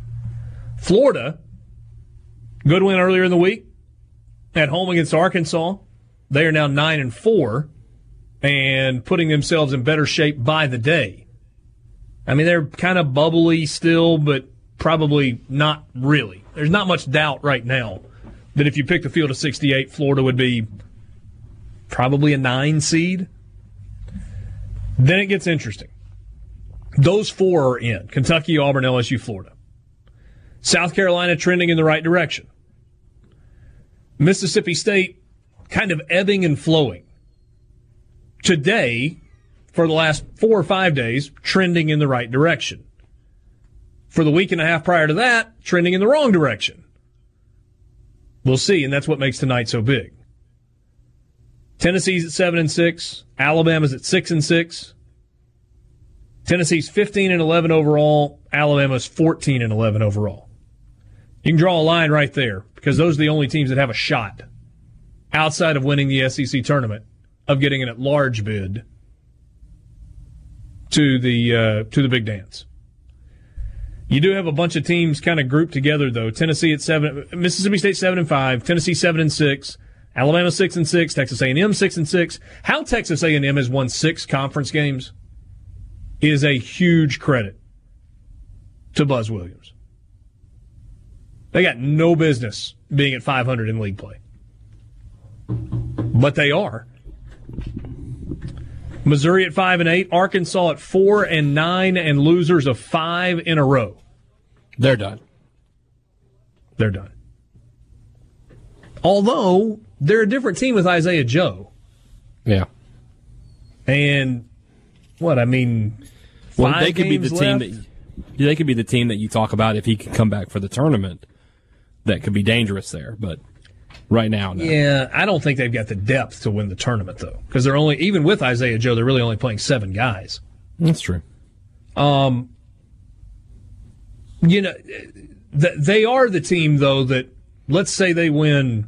Florida, good win earlier in the week at home against Arkansas. They are now 9 and 4 and putting themselves in better shape by the day. I mean, they're kind of bubbly still, but probably not really. There's not much doubt right now that if you pick the field of 68, Florida would be probably a nine seed. Then it gets interesting. Those four are in Kentucky, Auburn, LSU, Florida. South Carolina trending in the right direction. Mississippi State kind of ebbing and flowing. Today, for the last four or five days, trending in the right direction. For the week and a half prior to that, trending in the wrong direction. We'll see, and that's what makes tonight so big. Tennessee's at seven and six. Alabama's at six and six. Tennessee's fifteen and eleven overall. Alabama's fourteen and eleven overall. You can draw a line right there because those are the only teams that have a shot outside of winning the SEC tournament of getting an at-large bid to the uh, to the big dance. You do have a bunch of teams kind of grouped together though. Tennessee at seven, Mississippi State seven and five, Tennessee seven and six, Alabama six and six, Texas A&M six and six. How Texas A&M has won six conference games is a huge credit to Buzz Williams. They got no business being at 500 in league play, but they are. Missouri at five and eight, Arkansas at four and nine, and losers of five in a row. They're done. They're done. Although they're a different team with Isaiah Joe. Yeah. And what I mean, well, they could be the left. team that they could be the team that you talk about if he could come back for the tournament. That could be dangerous there, but right now, no. Yeah, I don't think they've got the depth to win the tournament though, because they're only even with Isaiah Joe, they're really only playing seven guys. That's true. Um, you know, they are the team though that let's say they win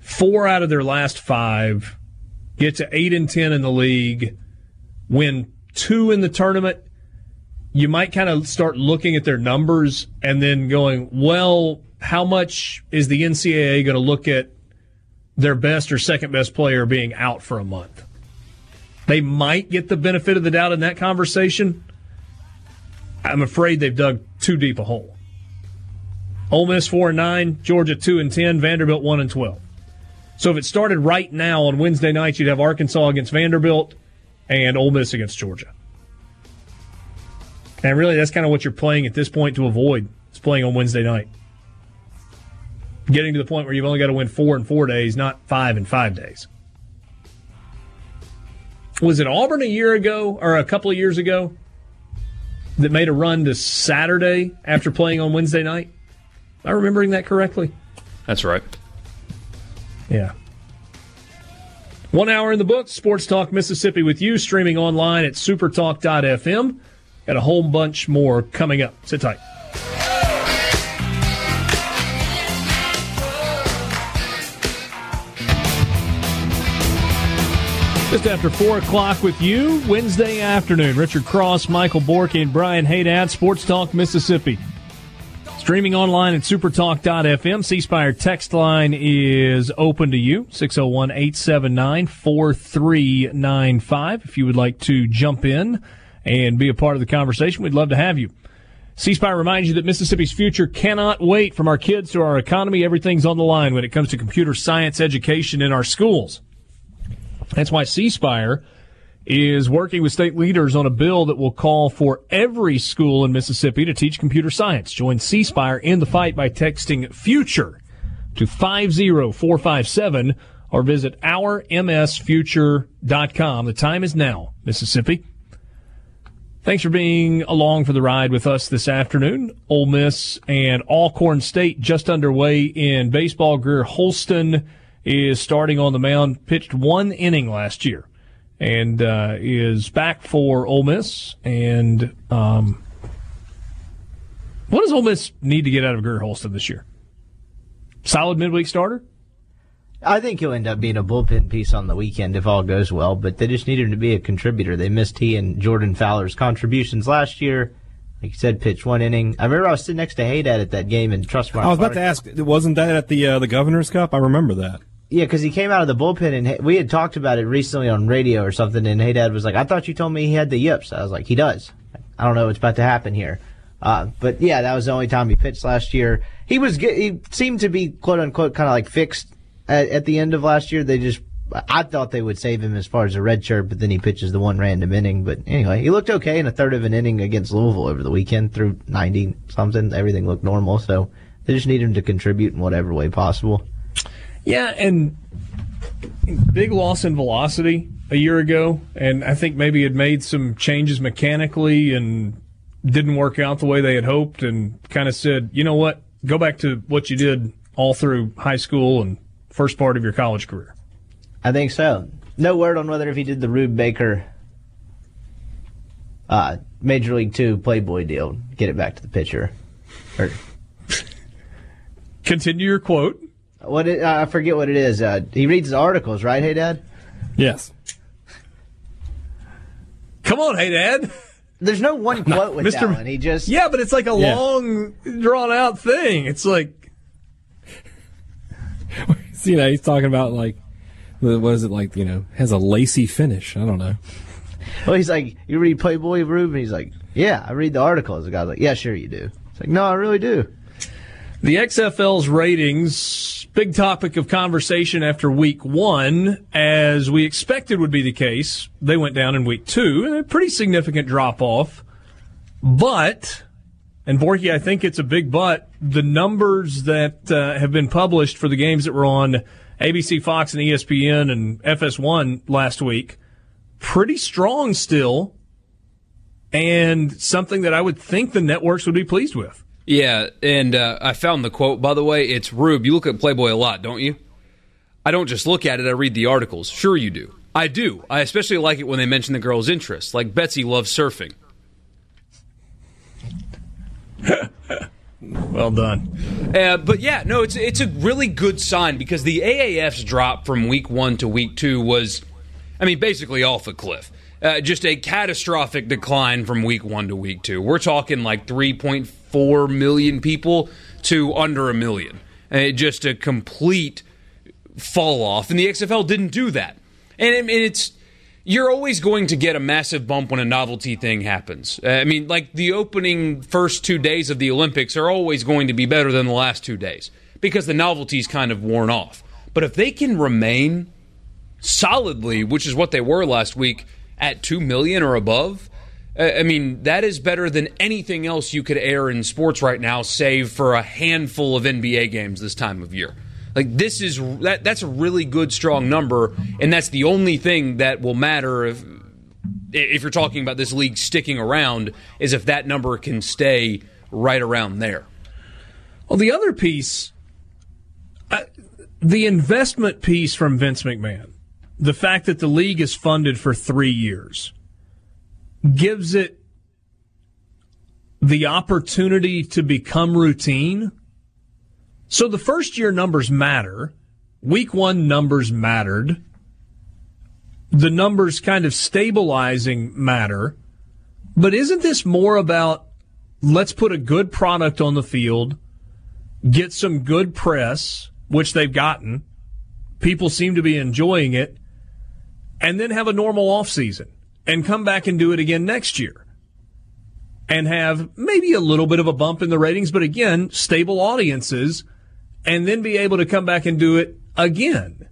four out of their last five, get to eight and ten in the league, win two in the tournament. You might kind of start looking at their numbers and then going, well, how much is the NCAA going to look at their best or second best player being out for a month? They might get the benefit of the doubt in that conversation. I'm afraid they've dug too deep a hole. Ole Miss four and nine, Georgia two and ten, Vanderbilt one and twelve. So if it started right now on Wednesday night, you'd have Arkansas against Vanderbilt and Ole Miss against Georgia. And really, that's kind of what you're playing at this point to avoid. It's playing on Wednesday night. Getting to the point where you've only got to win four in four days, not five in five days. Was it Auburn a year ago or a couple of years ago that made a run to Saturday after playing on Wednesday night? Am I remembering that correctly? That's right. Yeah. One hour in the book, Sports Talk Mississippi with you, streaming online at supertalk.fm. Got a whole bunch more coming up. Sit tight. Just after 4 o'clock with you, Wednesday afternoon. Richard Cross, Michael Borky, and Brian Haydad, Sports Talk, Mississippi. Streaming online at supertalk.fm. C text line is open to you, 601 879 4395. If you would like to jump in and be a part of the conversation, we'd love to have you. C Spire reminds you that Mississippi's future cannot wait from our kids to our economy. Everything's on the line when it comes to computer science education in our schools. That's why C Spire is working with state leaders on a bill that will call for every school in Mississippi to teach computer science. Join C Spire in the fight by texting future to 50457 or visit ourmsfuture.com. The time is now, Mississippi. Thanks for being along for the ride with us this afternoon. Ole Miss and Alcorn State just underway in baseball. Greer Holston is starting on the mound, pitched one inning last year, and uh, is back for Ole Miss. And um, what does Ole Miss need to get out of Greer Holston this year? Solid midweek starter? I think he'll end up being a bullpen piece on the weekend if all goes well, but they just need him to be a contributor. They missed he and Jordan Fowler's contributions last year. Like you said, pitch one inning. I remember I was sitting next to Haydad at that game in Trustmark. I was about to ask, wasn't that at the uh, the Governor's Cup? I remember that. Yeah, because he came out of the bullpen and we had talked about it recently on radio or something, and Hey Dad was like, "I thought you told me he had the yips." I was like, "He does." I don't know what's about to happen here, uh, but yeah, that was the only time he pitched last year. He was he seemed to be quote unquote kind of like fixed at, at the end of last year. They just I thought they would save him as far as a red shirt, but then he pitches the one random inning. But anyway, he looked okay in a third of an inning against Louisville over the weekend through 90 something. Everything looked normal. So they just need him to contribute in whatever way possible. Yeah, and big loss in velocity a year ago, and I think maybe it made some changes mechanically and didn't work out the way they had hoped, and kind of said, you know what, go back to what you did all through high school and first part of your college career. I think so. No word on whether if he did the Rube Baker uh, Major League Two Playboy deal, get it back to the pitcher. Or, Continue your quote. What it, uh, I forget what it is. Uh, he reads the articles, right? Hey, Dad. Yes. Come on, hey, Dad. There's no one quote with Mr. that one. He just yeah, but it's like a yeah. long, drawn out thing. It's like *laughs* you know he's talking about like what is it like? You know, has a lacy finish. I don't know. Well, he's like, you read Playboy Rube, and he's like, yeah, I read the articles. The guy's like, yeah, sure you do. It's like, no, I really do. The XFL's ratings, big topic of conversation after week one, as we expected would be the case. They went down in week two, a pretty significant drop off. But, and Borky, I think it's a big but, the numbers that uh, have been published for the games that were on ABC, Fox, and ESPN and FS1 last week, pretty strong still, and something that I would think the networks would be pleased with. Yeah, and uh, I found the quote, by the way. It's Rube. You look at Playboy a lot, don't you? I don't just look at it, I read the articles. Sure, you do. I do. I especially like it when they mention the girl's interests, like Betsy loves surfing. *laughs* well done. Uh, but yeah, no, it's it's a really good sign because the AAF's drop from week one to week two was, I mean, basically off a cliff. Uh, just a catastrophic decline from week one to week two. We're talking like 3.4 million people to under a million. Uh, just a complete fall off. And the XFL didn't do that. And, and it's you're always going to get a massive bump when a novelty thing happens. Uh, I mean, like the opening first two days of the Olympics are always going to be better than the last two days because the novelty's kind of worn off. But if they can remain solidly, which is what they were last week, at 2 million or above, I mean, that is better than anything else you could air in sports right now, save for a handful of NBA games this time of year. Like this is that that's a really good strong number, and that's the only thing that will matter if if you're talking about this league sticking around is if that number can stay right around there. Well, the other piece, uh, the investment piece from Vince McMahon the fact that the league is funded for three years gives it the opportunity to become routine. So the first year numbers matter. Week one numbers mattered. the numbers kind of stabilizing matter. But isn't this more about let's put a good product on the field, get some good press, which they've gotten. People seem to be enjoying it, and then have a normal offseason and come back and do it again next year and have maybe a little bit of a bump in the ratings, but again, stable audiences, and then be able to come back and do it again.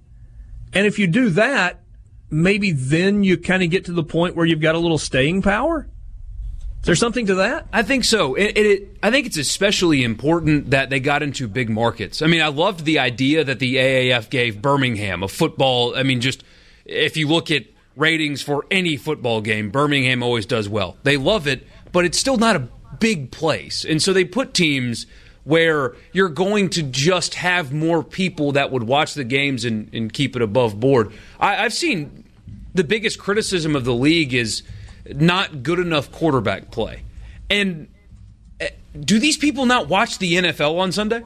And if you do that, maybe then you kind of get to the point where you've got a little staying power. Is there something to that? I think so. It, it, I think it's especially important that they got into big markets. I mean, I loved the idea that the AAF gave Birmingham a football. I mean, just if you look at ratings for any football game, Birmingham always does well. They love it but it's still not a big place. And so they put teams where you're going to just have more people that would watch the games and, and keep it above board. I, I've seen the biggest criticism of the league is not good enough quarterback play. And eh, do these people not watch the NFL on Sunday?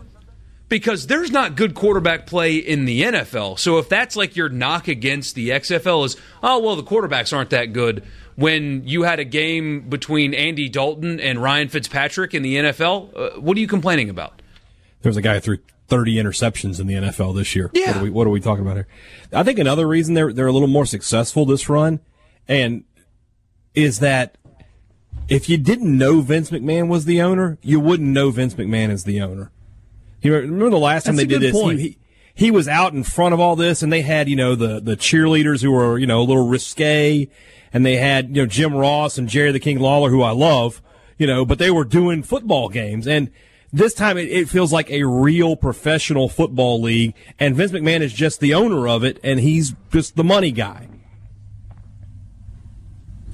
Because there's not good quarterback play in the NFL. So if that's like your knock against the XFL is, oh well, the quarterbacks aren't that good when you had a game between Andy Dalton and Ryan Fitzpatrick in the NFL. Uh, what are you complaining about? There was a guy who threw 30 interceptions in the NFL this year. Yeah. What are we, what are we talking about here? I think another reason they're, they're a little more successful this run and is that if you didn't know Vince McMahon was the owner, you wouldn't know Vince McMahon is the owner. You remember the last time That's they did this? Point. He, he was out in front of all this and they had, you know, the, the cheerleaders who were, you know, a little risque and they had you know Jim Ross and Jerry the King Lawler, who I love, you know, but they were doing football games and. This time it, it feels like a real professional football league, and Vince McMahon is just the owner of it, and he's just the money guy.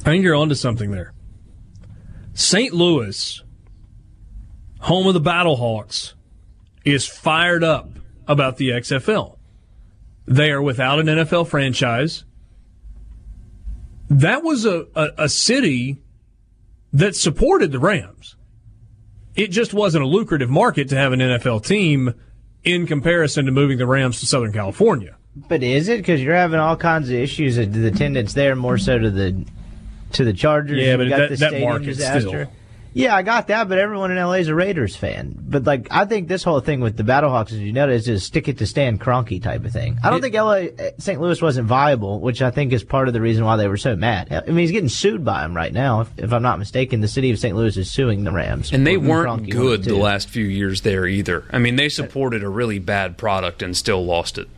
I think you're onto something there. St. Louis, home of the Battlehawks, is fired up about the XFL. They are without an NFL franchise that was a, a, a city that supported the Rams. It just wasn't a lucrative market to have an NFL team in comparison to moving the Rams to Southern California. But is it because you're having all kinds of issues with the attendance there, more so to the to the Chargers? Yeah, but that, that market still. Yeah, I got that, but everyone in LA is a Raiders fan. But like, I think this whole thing with the Battlehawks, as you know, is just stick it to Stan Kroenke type of thing. I don't think LA, St. Louis wasn't viable, which I think is part of the reason why they were so mad. I mean, he's getting sued by him right now. If, if I'm not mistaken, the city of St. Louis is suing the Rams, and they weren't good the last few years there either. I mean, they supported a really bad product and still lost it.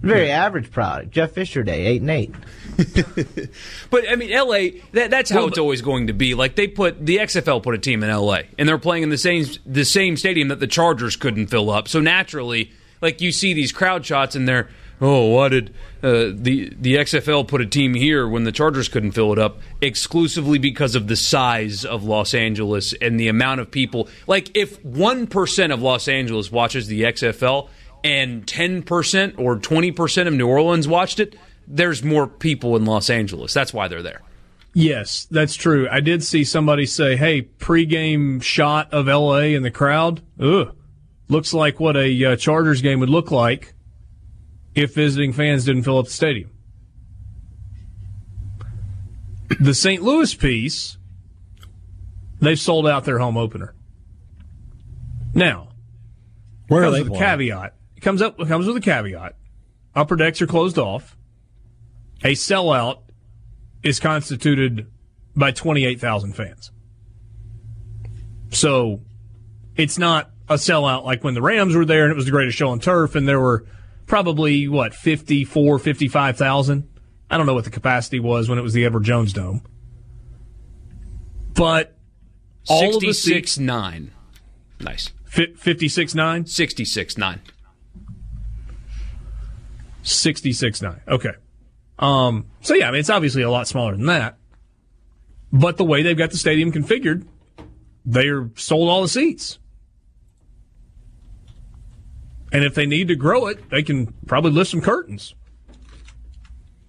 Very average product. Jeff Fisher Day, eight and eight. *laughs* but I mean, LA. That, that's how well, it's always going to be. Like they put the XFL put a team in LA, and they're playing in the same the same stadium that the Chargers couldn't fill up. So naturally, like you see these crowd shots, and they're oh, why did uh, the the XFL put a team here when the Chargers couldn't fill it up? Exclusively because of the size of Los Angeles and the amount of people. Like if one percent of Los Angeles watches the XFL and 10% or 20% of New Orleans watched it, there's more people in Los Angeles. That's why they're there. Yes, that's true. I did see somebody say, "Hey, pregame shot of LA in the crowd. Ugh, looks like what a uh, Chargers game would look like if visiting fans didn't fill up the stadium." The St. Louis piece, they've sold out their home opener. Now, where are they? The caveat it comes up comes with a caveat. Upper decks are closed off. A sellout is constituted by 28,000 fans. So it's not a sellout like when the Rams were there and it was the greatest show on turf and there were probably what 54 55,000. I don't know what the capacity was when it was the Edward Jones Dome. But all 66 9. Nice. 56 9? 66 9. 66 9. Okay. Um, so, yeah, I mean, it's obviously a lot smaller than that. But the way they've got the stadium configured, they're sold all the seats. And if they need to grow it, they can probably lift some curtains,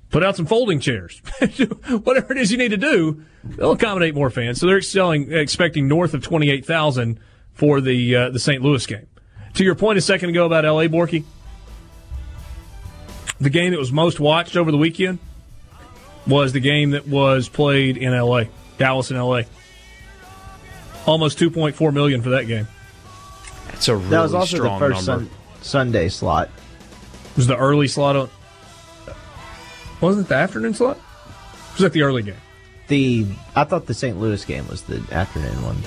put out some folding chairs, *laughs* whatever it is you need to do. They'll accommodate more fans. So they're selling, expecting north of twenty eight thousand for the uh, the St. Louis game. To your point a second ago about L.A. Borky, the game that was most watched over the weekend, was the game that was played in LA, Dallas and LA. Almost 2.4 million for that game. That's a really that was also the first sun, Sunday slot. It was the early slot on. Wasn't it the afternoon slot? It was like the early game. The I thought the St. Louis game was the afternoon one.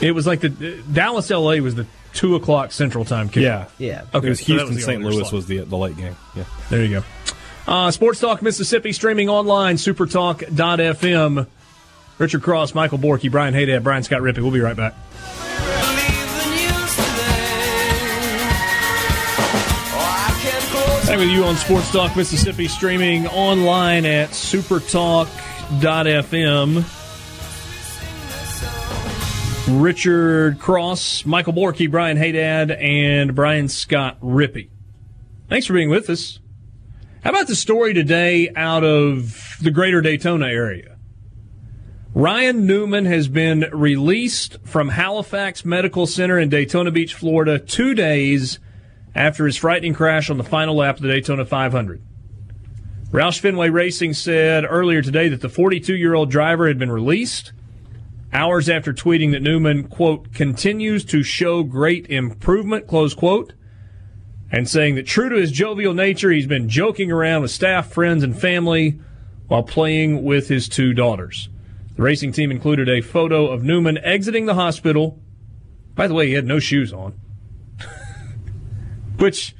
It was like the Dallas LA was the two o'clock Central Time kick. Yeah. Yeah. Okay, it was so Houston, was St. Louis slot. was the the late game. Yeah. There you go. Uh, Sports Talk Mississippi streaming online, supertalk.fm. Richard Cross, Michael Borky, Brian Haydad, Brian Scott Rippey. We'll be right back. Back with you on Sports Talk Mississippi, streaming online at supertalk.fm. Richard Cross, Michael Borky, Brian Haydad, and Brian Scott Rippey. Thanks for being with us. How about the story today out of the greater Daytona area? Ryan Newman has been released from Halifax Medical Center in Daytona Beach, Florida, two days after his frightening crash on the final lap of the Daytona 500. Roush Fenway Racing said earlier today that the 42 year old driver had been released hours after tweeting that Newman, quote, continues to show great improvement, close quote, and saying that true to his jovial nature, he's been joking around with staff, friends, and family while playing with his two daughters. The racing team included a photo of Newman exiting the hospital. By the way, he had no shoes on. *laughs* Which,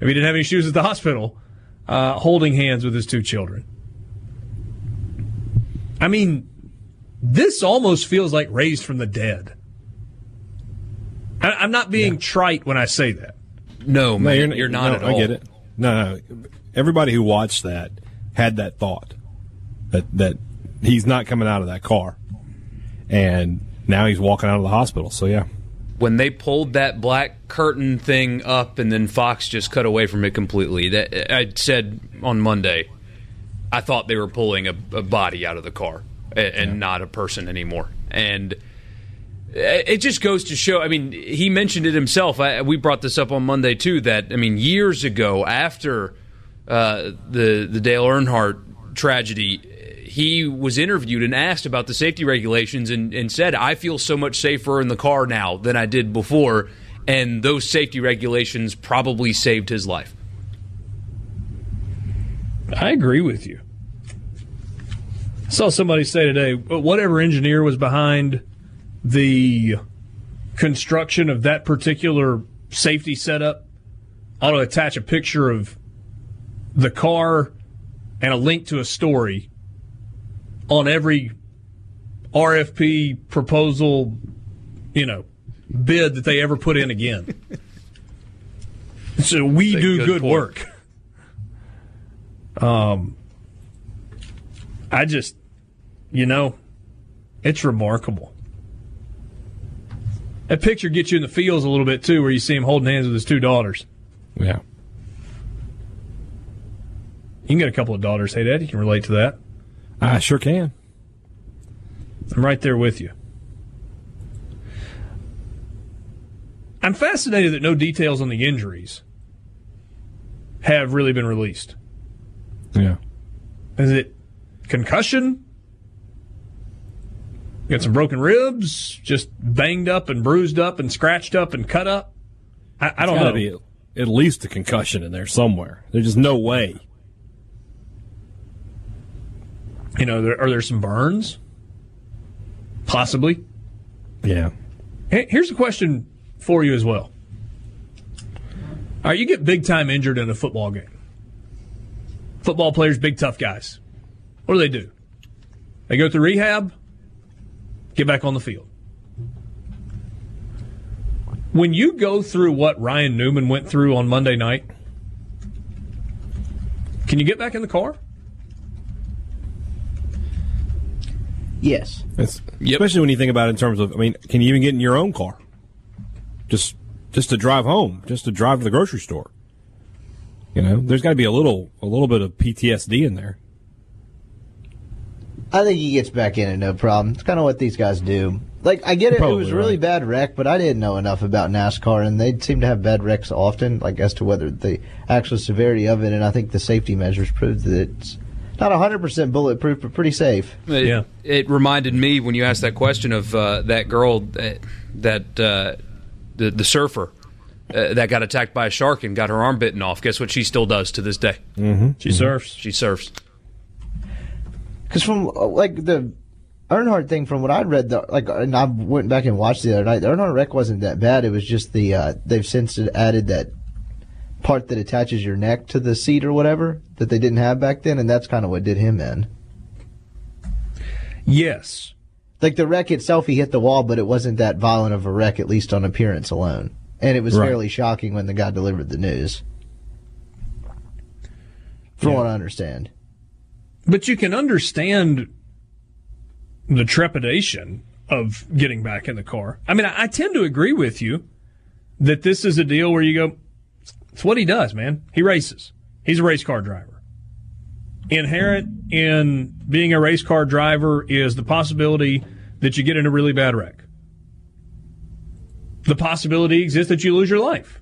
if he didn't have any shoes at the hospital, uh, holding hands with his two children. I mean, this almost feels like raised from the dead. I, I'm not being trite when I say that. No, man, No, you're, not no, at all. I get it. No, no. Everybody who watched that had that thought that that he's not coming out of that car, and now he's walking out of the hospital. So yeah, When they pulled that black curtain thing up and then Fox just cut away from it completely, that I said on Monday, I thought they were pulling a, a body out of the car and, and not a person anymore. And it just goes to show. I mean, he mentioned it himself. I, we brought this up on Monday too. That I mean, years ago, after uh, the the Dale Earnhardt tragedy, he was interviewed and asked about the safety regulations, and, and said, "I feel so much safer in the car now than I did before." And those safety regulations probably saved his life. I agree with you. I saw somebody say today, whatever engineer was behind the construction of that particular safety setup ought to attach a picture of the car and a link to a story on every RFP proposal, you know, bid that they ever put in again. so we That's do good good work. Um, I just, you know, it's remarkable. That picture gets you in the feels a little bit too, where you see him holding hands with his two daughters. yeah. You can get a couple of daughters. Hey, Dad, you can relate to that. I sure can. I'm right there with you. I'm fascinated that no details on the injuries have really been released. Yeah. Is it concussion? Got some broken ribs, just banged up and bruised up and scratched up and cut up. I, I don't know. be at least a concussion in there somewhere. There's just no way. You know, there, are there some burns? Possibly. Yeah. Hey, Here's a question for you as well. All right, you get big time injured in a football game. Football players, big tough guys. What do they do? They go through rehab, get back on the field. When you go through what Ryan Newman went through on Monday night, can you get back in the car? Yes. It's, Yep. Especially when you think about it in terms of, I mean, can you even get in your own car? Just, just to drive home, just to drive to the grocery store. You know, there's got to be a little, a little bit of PTSD in there. I think he gets back in it no problem. It's kind of what these guys do. Like I get it, it was a really right. bad wreck, but I didn't know enough about NASCAR, and they seem to have bad wrecks often, like as to whether the actual severity of it. And I think the safety measures proved that it's not 100% bulletproof, but pretty safe. It, Yeah. It reminded me when you asked that question of uh, that girl that, that uh, the the surfer uh, that got attacked by a shark and got her arm bitten off. Guess what she still does to this day? She surfs. She surfs. Because from like the Earnhardt thing, from what I read, the, like, and I went back and watched the other night. The Earnhardt wreck wasn't that bad. It was just the uh, they've since added that part that attaches your neck to the seat or whatever that they didn't have back then, and that's kind of what did him in. Yes. Like the wreck itself, he hit the wall, but it wasn't that violent of a wreck, at least on appearance alone. And it was Right. fairly shocking when the guy delivered the news. From Yeah. what I understand. But you can understand the trepidation of getting back in the car. I mean, I, I tend to agree with you that this is a deal where you go, it's what he does, man. He races. He's a race car driver. Inherent in being a race car driver is the possibility that you get in a really bad wreck. The possibility exists that you lose your life.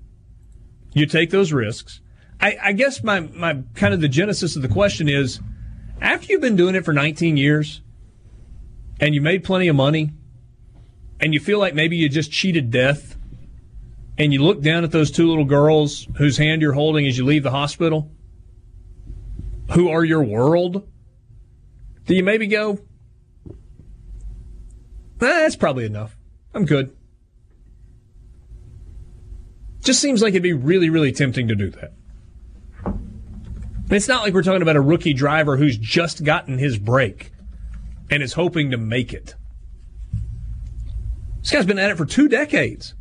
You take those risks. I, I guess my, my kind of the genesis of the question is after you've been doing it for 19 years and you made plenty of money and you feel like maybe you just cheated death and you look down at those two little girls whose hand you're holding as you leave the hospital who are your world do you maybe go "Ah, that's probably enough. I'm good. Just seems like it'd be really really tempting to do that it's not like we're talking about a rookie driver who's just gotten his break and is hoping to make it. This guy's been at it for two decades.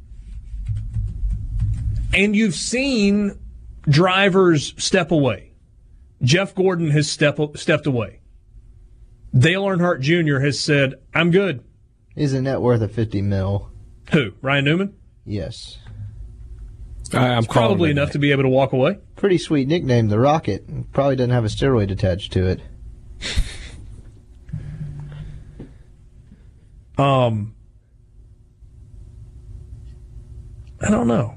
And you've seen drivers step away. Jeff Gordon has step, stepped away. Dale Earnhardt Jr. has said, I'm good. Is a net worth of 50 mil. Who? Ryan Newman? Yes. I, I'm calling Probably enough to be able to walk away. Pretty sweet nickname, the Rocket. Probably doesn't have a steroid attached to it. *laughs* Um, I don't know.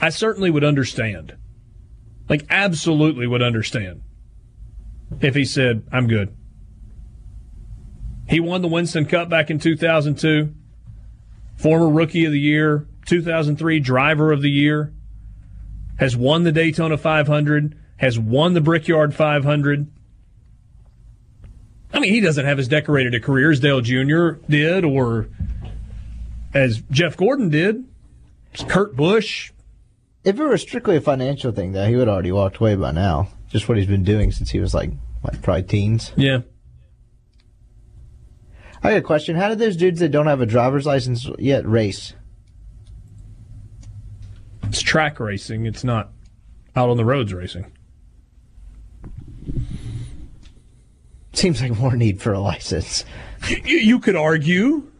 I certainly would understand. Like, absolutely would understand if he said, I'm good. He won the Winston Cup back in 2002, former Rookie of the Year, 2003 Driver of the Year, has won the Daytona 500, has won the Brickyard 500. I mean, he doesn't have as decorated a career as Dale Jr. did or as Jeff Gordon did. Kurt Busch. If it were strictly a financial thing, though, he would already walked away by now. Just what he's been doing since he was like, like probably teens. Yeah. I got a question. How did those dudes that don't have a driver's license yet race? It's track racing. It's not out on the roads racing. Seems like more need for a license. You, you could argue.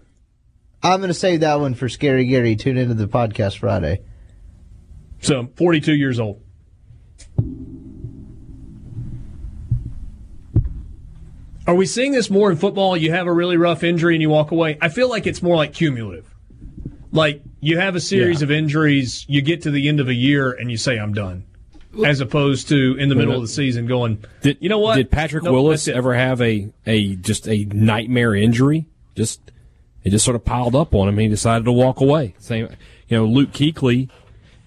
I'm going to save that one for Scary Gary. Tune into the podcast Friday. So, 42 years old. Are we seeing this more in football? You have a really rough injury and you walk away. I feel like it's more like cumulative. Like you have a series Yeah. of injuries, you get to the end of a year and you say, I'm done. As opposed to in the middle of the season going, Did, you know what? Did Patrick Nope, Willis ever have a, a just a nightmare injury? Just it just sort of piled up on him. He decided to walk away. Same, you know, Luke Kuechly.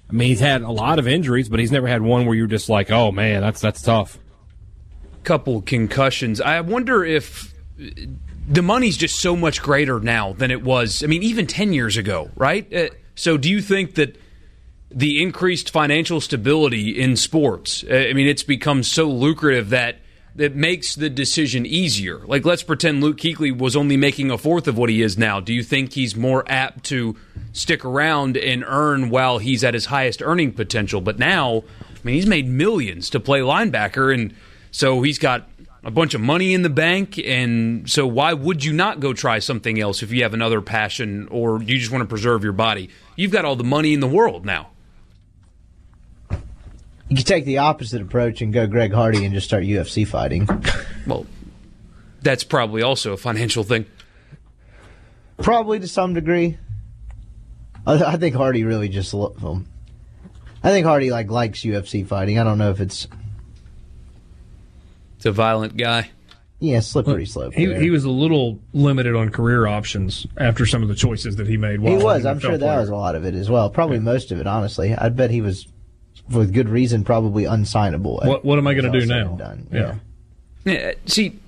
I mean, he's had a lot of injuries, but he's never had one where you're just like, oh man, that's that's tough. couple concussions. I wonder if the money's just so much greater now than it was. I mean, even ten years ago, right? Uh, so, do you think that the increased financial stability in sports? uh, I mean, it's become so lucrative that it makes the decision easier. Like, let's pretend Luke Kuechly was only making a fourth of what he is now. Do you think he's more apt to stick around and earn while he's at his highest earning potential? But now, I mean, he's made millions to play linebacker, and so he's got a bunch of money in the bank. And so, why would you not go try something else if you have another passion or you just want to preserve your body? You've got all the money in the world now. You could take the opposite approach and go Greg Hardy and just start UFC fighting. *laughs* Well, that's probably also a financial thing. Probably to some degree. I, I think Hardy really just um, I think Hardy like likes UFC fighting. I don't know if it's A violent guy. Yeah, slippery slope. He, there. he was a little limited on career options after some of the choices that he made. He was. I'm sure that player. was a lot of it as well. Probably most of it, honestly. I'd bet he was, with good reason, probably unsignable. What What am I going to do now? done. Yeah. Yeah, see,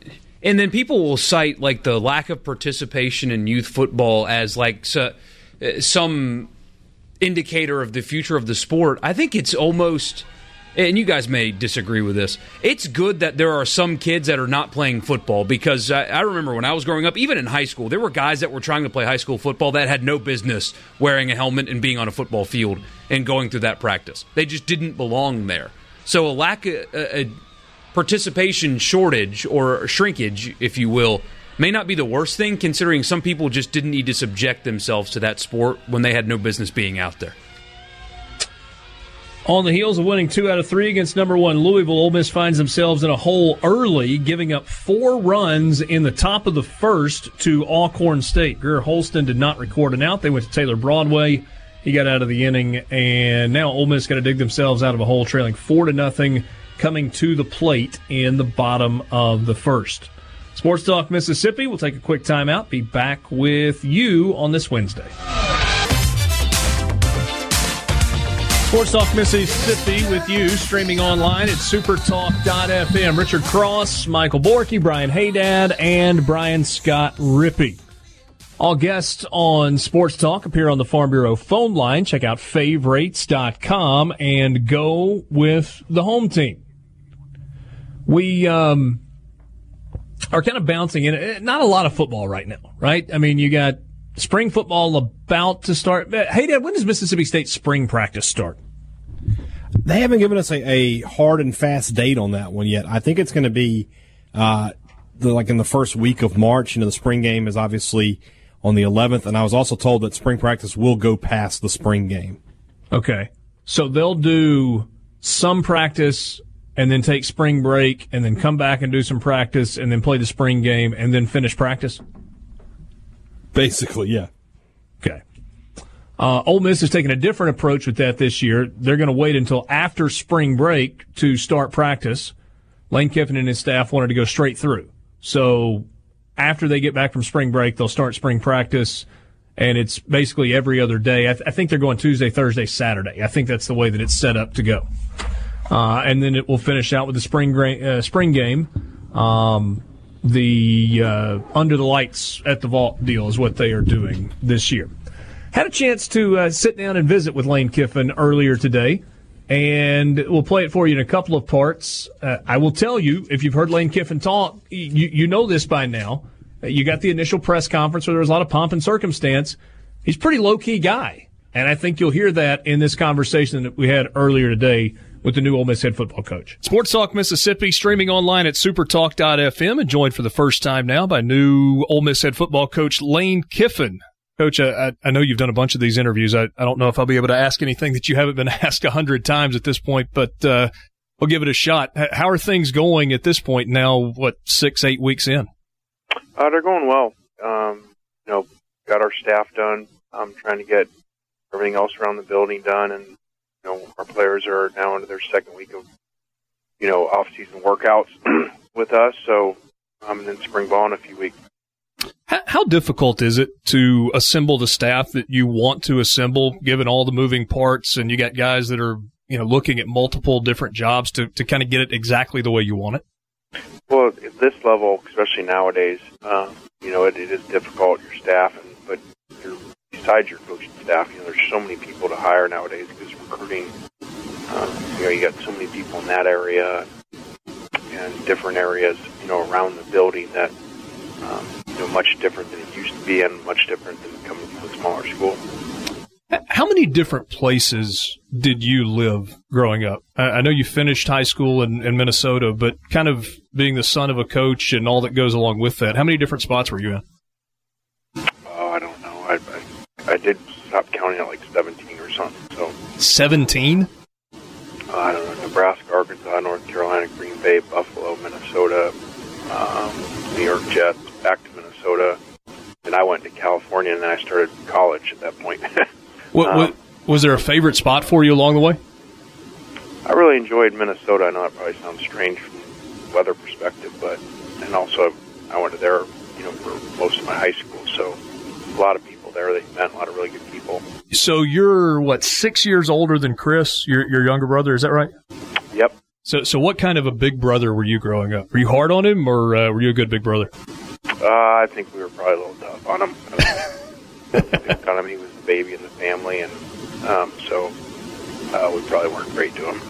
and then people will cite like the lack of participation in youth football as like so, uh, some indicator of the future of the sport. I think it's almost, and you guys may disagree with this. It's good that there are some kids that are not playing football because I, I remember when I was growing up, even in high school, there were guys that were trying to play high school football that had no business wearing a helmet and being on a football field and going through that practice. They just didn't belong there. So a lack of a, participation shortage or shrinkage, if you will, may not be the worst thing, considering some people just didn't need to subject themselves to that sport when they had no business being out there. On the heels of winning two out of three against number one Louisville, Ole Miss finds themselves in a hole early, giving up four runs in the top of the first to Alcorn State. Greer Holston did not record an out. They went to Taylor Broadway. He got out of the inning, and now Ole Miss got to dig themselves out of a hole, trailing four to nothing, coming to the plate in the bottom of the first. Sports Talk Mississippi. We'll take a quick timeout. Be back with you on this Wednesday. Sports Talk Mississippi with you, streaming online at supertalk.fm. Richard Cross, Michael Borky, Brian Haydad, and Brian Scott Rippee. All guests on Sports Talk appear on the Farm Bureau phone line. Check out favorites.com and go with the home team. We um, are kind of bouncing in. eh, Not a lot of football right now, right? I mean, you got spring football about to start. Hey, Dad, when does Mississippi State spring practice start? They haven't given us a, a hard and fast date on that one yet. I think it's going to be uh, the, like in the first week of March. You know, the spring game is obviously on the 11th, and I was also told that spring practice will go past the spring game. Okay. So they'll do some practice and then take spring break and then come back and do some practice and then play the spring game and then finish practice? Basically, yeah. Okay. Uh, Ole Miss is taking a different approach with that this year. They're going to wait until after spring break to start practice. Lane Kiffin and his staff wanted to go straight through. So after they get back from spring break, they'll start spring practice, and it's basically every other day. I, th- I think they're going Tuesday, Thursday, Saturday. I think that's the way that it's set up to go. Uh, and then it will finish out with the spring gra- uh, spring game. Um, the uh, under the lights at the Vaught deal is what they are doing this year. Had a chance to uh, sit down and visit with Lane Kiffin earlier today, and we'll play it for you in a couple of parts. Uh, I will tell you, if you've heard Lane Kiffin talk, you, you know this by now. Uh, You got the initial press conference where there was a lot of pomp and circumstance. He's pretty low key guy, and I think you'll hear that in this conversation that we had earlier today with the new Ole Miss head football coach. Sports Talk Mississippi streaming online at supertalk.fm and joined for the first time now by new Ole Miss head football coach Lane Kiffin. Coach, I, I know you've done a bunch of these interviews. I, I don't know if I'll be able to ask anything that you haven't been *laughs* asked a hundred times at this point, but uh, we'll give it a shot. How are things going at this point now, what, six, eight weeks in? Uh, they're going well. Um, you know, got our staff done. I'm trying to get everything else around the building done, and you know, our players are now into their second week of you know off-season workouts *clears throat* with us. So, um, and then spring ball in a few weeks. How, how difficult is it to assemble the staff that you want to assemble, given all the moving parts, and you got guys that are you know looking at multiple different jobs to, to kind of get it exactly the way you want it? Well, at this level, especially nowadays, um, you know, it, it is difficult. Your staff, and but besides your coaching staff, you know, there's so many people to hire nowadays because recruiting. Um, you know, you got so many people in that area and different areas, you know, around the building that um, you know much different than it used to be, and much different than coming from a smaller school. How many different places did you live growing up? I know you finished high school in, in Minnesota, but kind of being the son of a coach and all that goes along with that, how many different spots were you in? Oh, I don't know. I, I I did stop counting at like 17 or something. So 17? uh, I don't know. Nebraska, Arkansas, North Carolina, Green Bay, Buffalo, Minnesota, um, New York Jets, back to Minnesota. And I went to California, and then I started college at that point. *laughs* What, Um, what, was there a favorite spot for you along the way? I really enjoyed Minnesota. I know that probably sounds strange from weather perspective, but and also I went to there, you know, for most of my high school, so a lot of people there. They met a lot of really good people. So you're what six years older than Chris, your your younger brother? Is that right? Yep. So so what kind of a big brother were you growing up? Were you hard on him, or uh, were you a good big brother? Uh, I think we were probably a little tough on him. picked on him. He was the baby in the family, and um, so uh, we probably weren't great to him.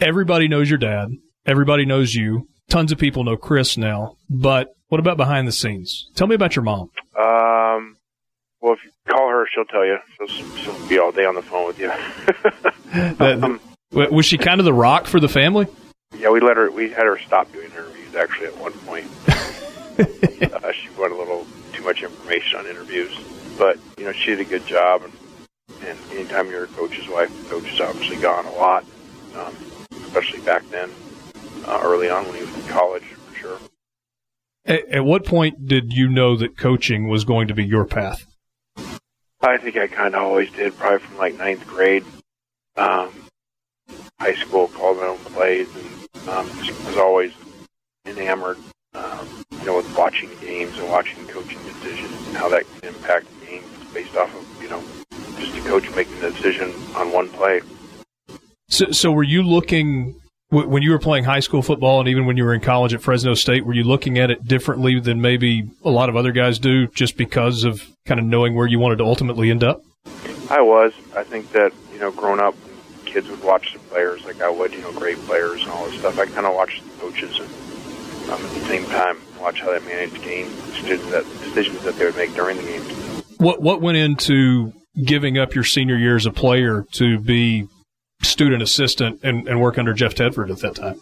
Everybody knows your dad. Everybody knows you. Tons of people know Chris now. But what about behind the scenes? Tell me about your mom. Um, well, if you call her, she'll tell you. She'll, she'll be all day on the phone with you. *laughs* um, was she kind of the rock for the family? Yeah, we let her. We had her stop doing interviews actually at one point. *laughs* uh, she wanted a little too much information on interviews, but you know she did a good job. And, and anytime you're a coach's wife, the coach is obviously gone a lot, um, especially back then, uh, early on when he was in college, for sure. At, at what point did you know that coaching was going to be your path? I think I kind of always did, probably from like ninth grade. Um, high school, called my own plays, and um, just was always enamored, um, you know, with watching games and watching coaching decisions and how that can impact games based off of, you know, just a coach making a decision on one play. So, so were you looking when you were playing high school football and even when you were in college at Fresno State, were you looking at it differently than maybe a lot of other guys do just because of kind of knowing where you wanted to ultimately end up? I was. I think that, you know, growing up, kids would watch the players like I would, you know, great players and all this stuff. I kind of watched the coaches and um, at the same time watch how they managed games, decisions that, decisions that they would make during the game. What, what went into giving up your senior year as a player to be student assistant and, and work under Jeff Tedford at that time?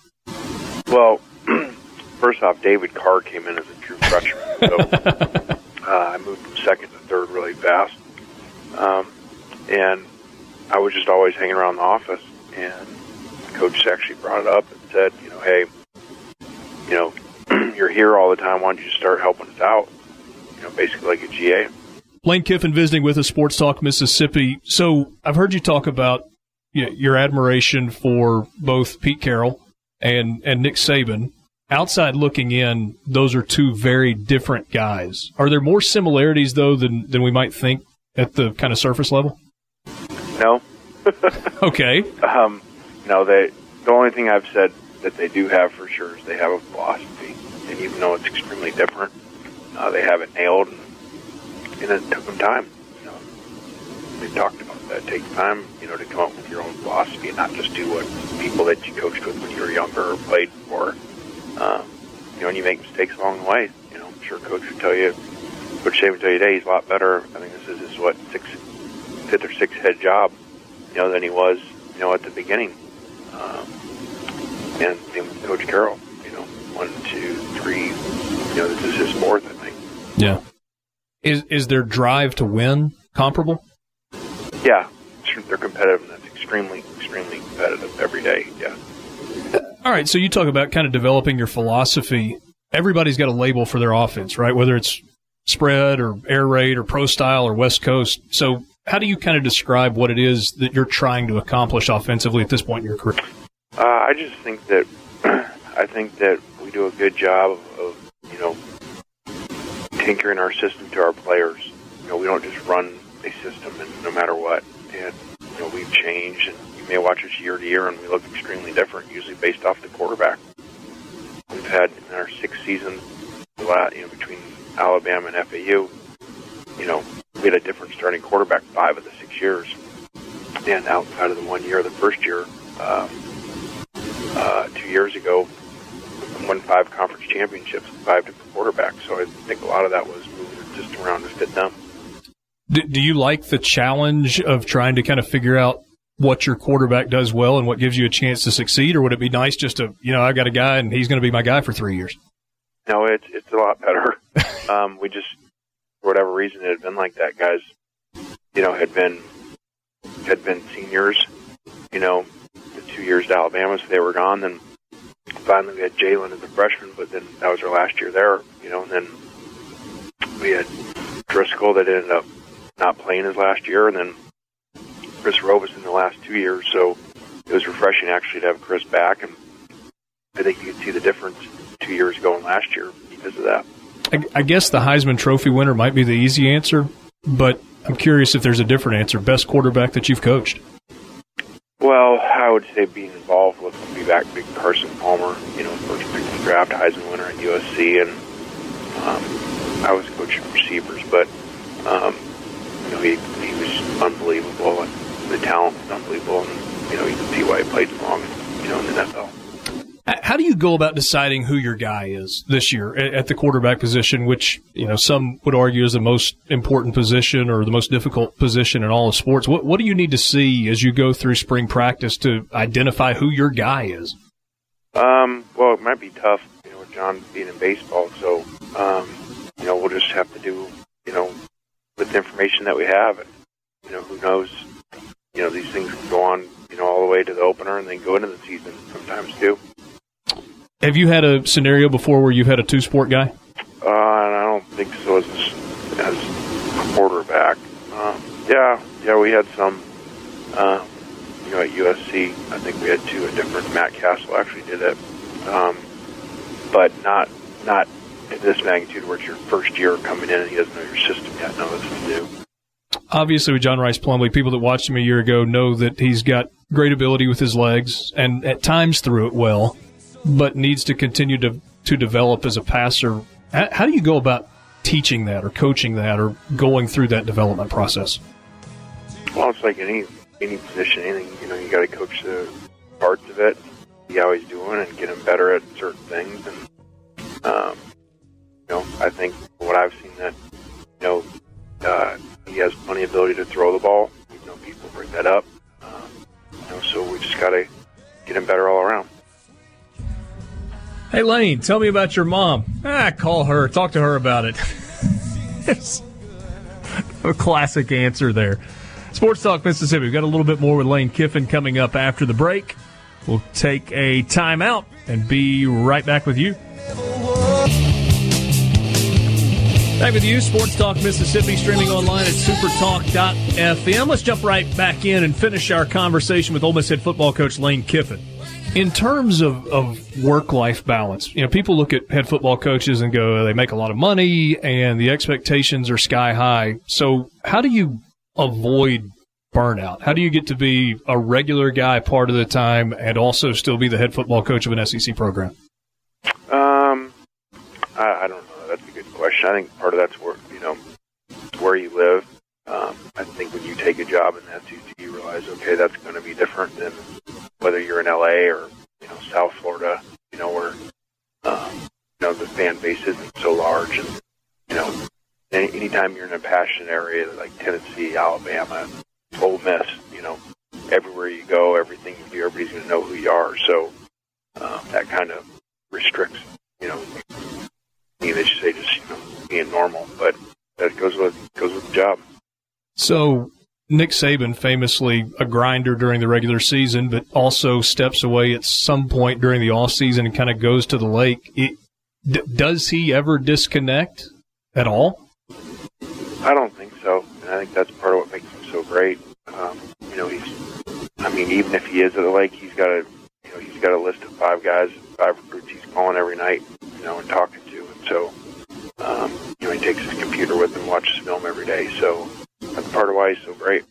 Well, *clears throat* first off, David Carr came in as a true freshman, so *laughs* uh, I moved from second to third really fast, um, and I was just always hanging around the office. And the coach actually brought it up and said, you know, hey, you know, *clears throat* you're here all the time. Why don't you start helping us out? You know, basically like a GA. Lane Kiffin visiting with us, Sports Talk Mississippi. So I've heard you talk about your admiration for both Pete Carroll and and Nick Saban. Outside looking in, those are two very different guys. Are there more similarities though than than we might think at the kind of surface level? No. *laughs* *laughs* okay. Um, no, they. The only thing I've said that they do have for sure is they have a philosophy, and even though it's extremely different, uh, they have it nailed, and, and it took them time. You know, they talked about that. It takes time, you know, to come up with your own philosophy and not just do what people that you coached with when you were younger or played for. Um, you know, and you make mistakes along the way. You know, I'm sure coach would tell you, Coach Saban would tell you today he's a lot better. I think this is his what sixth, fifth or sixth head job, you know, than he was, you know, at the beginning. Um, and with Coach Carroll. One, two, three. You know, this is his fourth, I think. Yeah. Is is their drive to win comparable? Yeah, they're competitive, and that's extremely, extremely competitive every day. Yeah. All right, so you talk about kind of developing your philosophy. Everybody's got a label for their offense, right? Whether it's spread or air raid or pro style or West Coast. So, how do you kind of describe what it is that you're trying to accomplish offensively at this point in your career? Uh, I just think that *clears throat* I think that we do a good job of, you know tinkering our system to our players. You know, we don't just run a system and no matter what. And you know, we've changed, and you may watch us year to year, and we look extremely different, usually based off the quarterback. We've had in our sixth season, you know, between Alabama and FAU, you know, we had a different starting quarterback five of the six years. And outside of the one year, the first year, um, uh, two years ago, won five conference championships five different quarterbacks. So I think a lot of that was the around to fit them. Do, do you like the challenge of trying to kind of figure out what your quarterback does well and what gives you a chance to succeed, or would it be nice just to, you know, I got a guy and he's going to be my guy for three years? No, it's it's a lot better. *laughs* um, we just, for whatever reason, it had been like that. Guys, you know, had been had been seniors. You know, the two years to Alabama, so they were gone. Then finally we had Jalen as a freshman, but then that was our last year there. You know, and then we had Driskel that ended up not playing his last year, and then Chris Robison in the last two years. So it was refreshing actually to have Chris back, and I think you could see the difference two years ago and last year because of that. I, I guess the Heisman Trophy winner might be the easy answer, but I'm curious if there's a different answer. Best quarterback that you've coached? Well, I would say being involved with be back big Carson Palmer, you know, first pick of the draft, Heisman winner at USC, and um, I was coaching receivers, but um, you know he he was unbelievable, and the talent was unbelievable, and you know you can see why he played long, you know, in the NFL. How do you go about deciding who your guy is this year at the quarterback position, which you know some would argue is the most important position or the most difficult position in all of sports? What what do you need to see as you go through spring practice to identify who your guy is? Um, well, it might be tough, you know, with John being in baseball. So, um, you know, we'll just have to do, you know, with the information that we have, and you know, who knows? You know, these things go on, you know, all the way to the opener and then go into the season sometimes too. Have you had a scenario before where you've had a two sport guy? Uh, I don't think so as as a quarterback. Um, yeah, yeah, we had some. Uh, you know, at USC, I think we had two a different. Matt Cassel actually did it, um, but not not in this magnitude where it's your first year coming in and he doesn't know your system yet. No, this is new. Obviously, with John Rhys Plumlee, people that watched him a year ago know that he's got great ability with his legs and at times threw it well but needs to continue to, to develop as a passer. How do you go about teaching that or coaching that or going through that development process? Well, it's like any any position, anything. You know, you got to coach the parts of it, see how he's doing, and get him better at certain things. And um, you know, I think what I've seen that you know uh, he has plenty of ability to throw the ball. You know, people bring that up. Um, you know, so we just got to get him better all around. Hey, Lane, tell me about your mom. Ah, call her. Talk to her about it. *laughs* a classic answer there. Sports Talk Mississippi. We've got a little bit more with Lane Kiffin coming up after the break. We'll take a timeout and be right back with you. Back with you, Sports Talk Mississippi, streaming online at supertalk.fm. Let's jump right back in and finish our conversation with Ole Miss head football coach Lane Kiffin in terms of, of work life balance, you know, people look at head football coaches and go, they make a lot of money and the expectations are sky high. So, how do you avoid burnout? How do you get to be a regular guy part of the time and also still be the head football coach of an SEC program? Um, I, I don't know. That's a good question. I think part of that's where you know where you live. Um, I think when you take a job in that SEC, you realize, okay, that's going to be different than whether you're in LA or you know South Florida, you know where um, you know the fan base isn't so large, and you know any, anytime you're in a passionate area like Tennessee, Alabama, Ole Miss, you know everywhere you go, everything you do, everybody's going to know who you are. So um, that kind of restricts, you know, they should say just you know being normal, but that goes with So Nick Saban, famously a grinder during the regular season, but also steps away at some point during the off season and kind of goes to the lake. It, d- does he ever disconnect at all? I don't think so. And I think that's part of what makes him so great. Um, you know, he's. I mean, even if he is at the lake, he's got a. You know, he's got a list of five guys, five recruits he's calling every night. You know, and talking to, and so. Um, you know, he takes his computer with him, watches film every day. So that's part of why he's so great.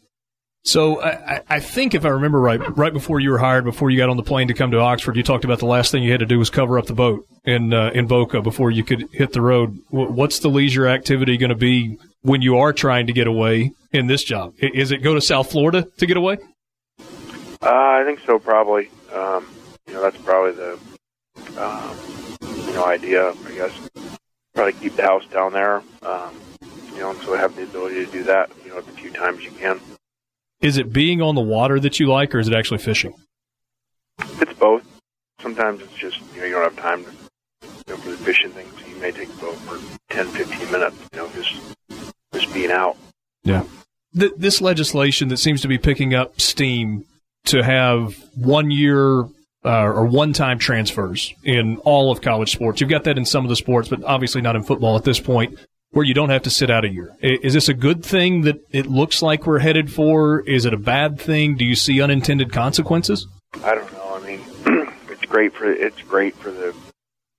So I, I, think if I remember right, right before you were hired, before you got on the plane to come to Oxford, you talked about the last thing you had to do was cover up the boat in uh, in Boca before you could hit the road. What's the leisure activity going to be when you are trying to get away in this job? Is it go to South Florida to get away? Uh, I think so, probably. Um, you know, that's probably the um, you know idea. I guess probably keep the house down there. Um, you know, and so have the ability to do that. You know, the few times you can. Is it being on the water that you like, or is it actually fishing? It's both. Sometimes it's just you know you don't have time to, you know, for the fishing things. So you may take the boat for 10, 15 minutes. You know, just just being out. Yeah. this legislation that seems to be picking up steam to have one year uh, or one time transfers in all of college sports. You've got that in some of the sports, but obviously not in football at this point where you don't have to sit out a year. Is this a good thing that it looks like we're headed for? Is it a bad thing? Do you see unintended consequences? I don't know. I mean, *clears throat* it's great for it's great for the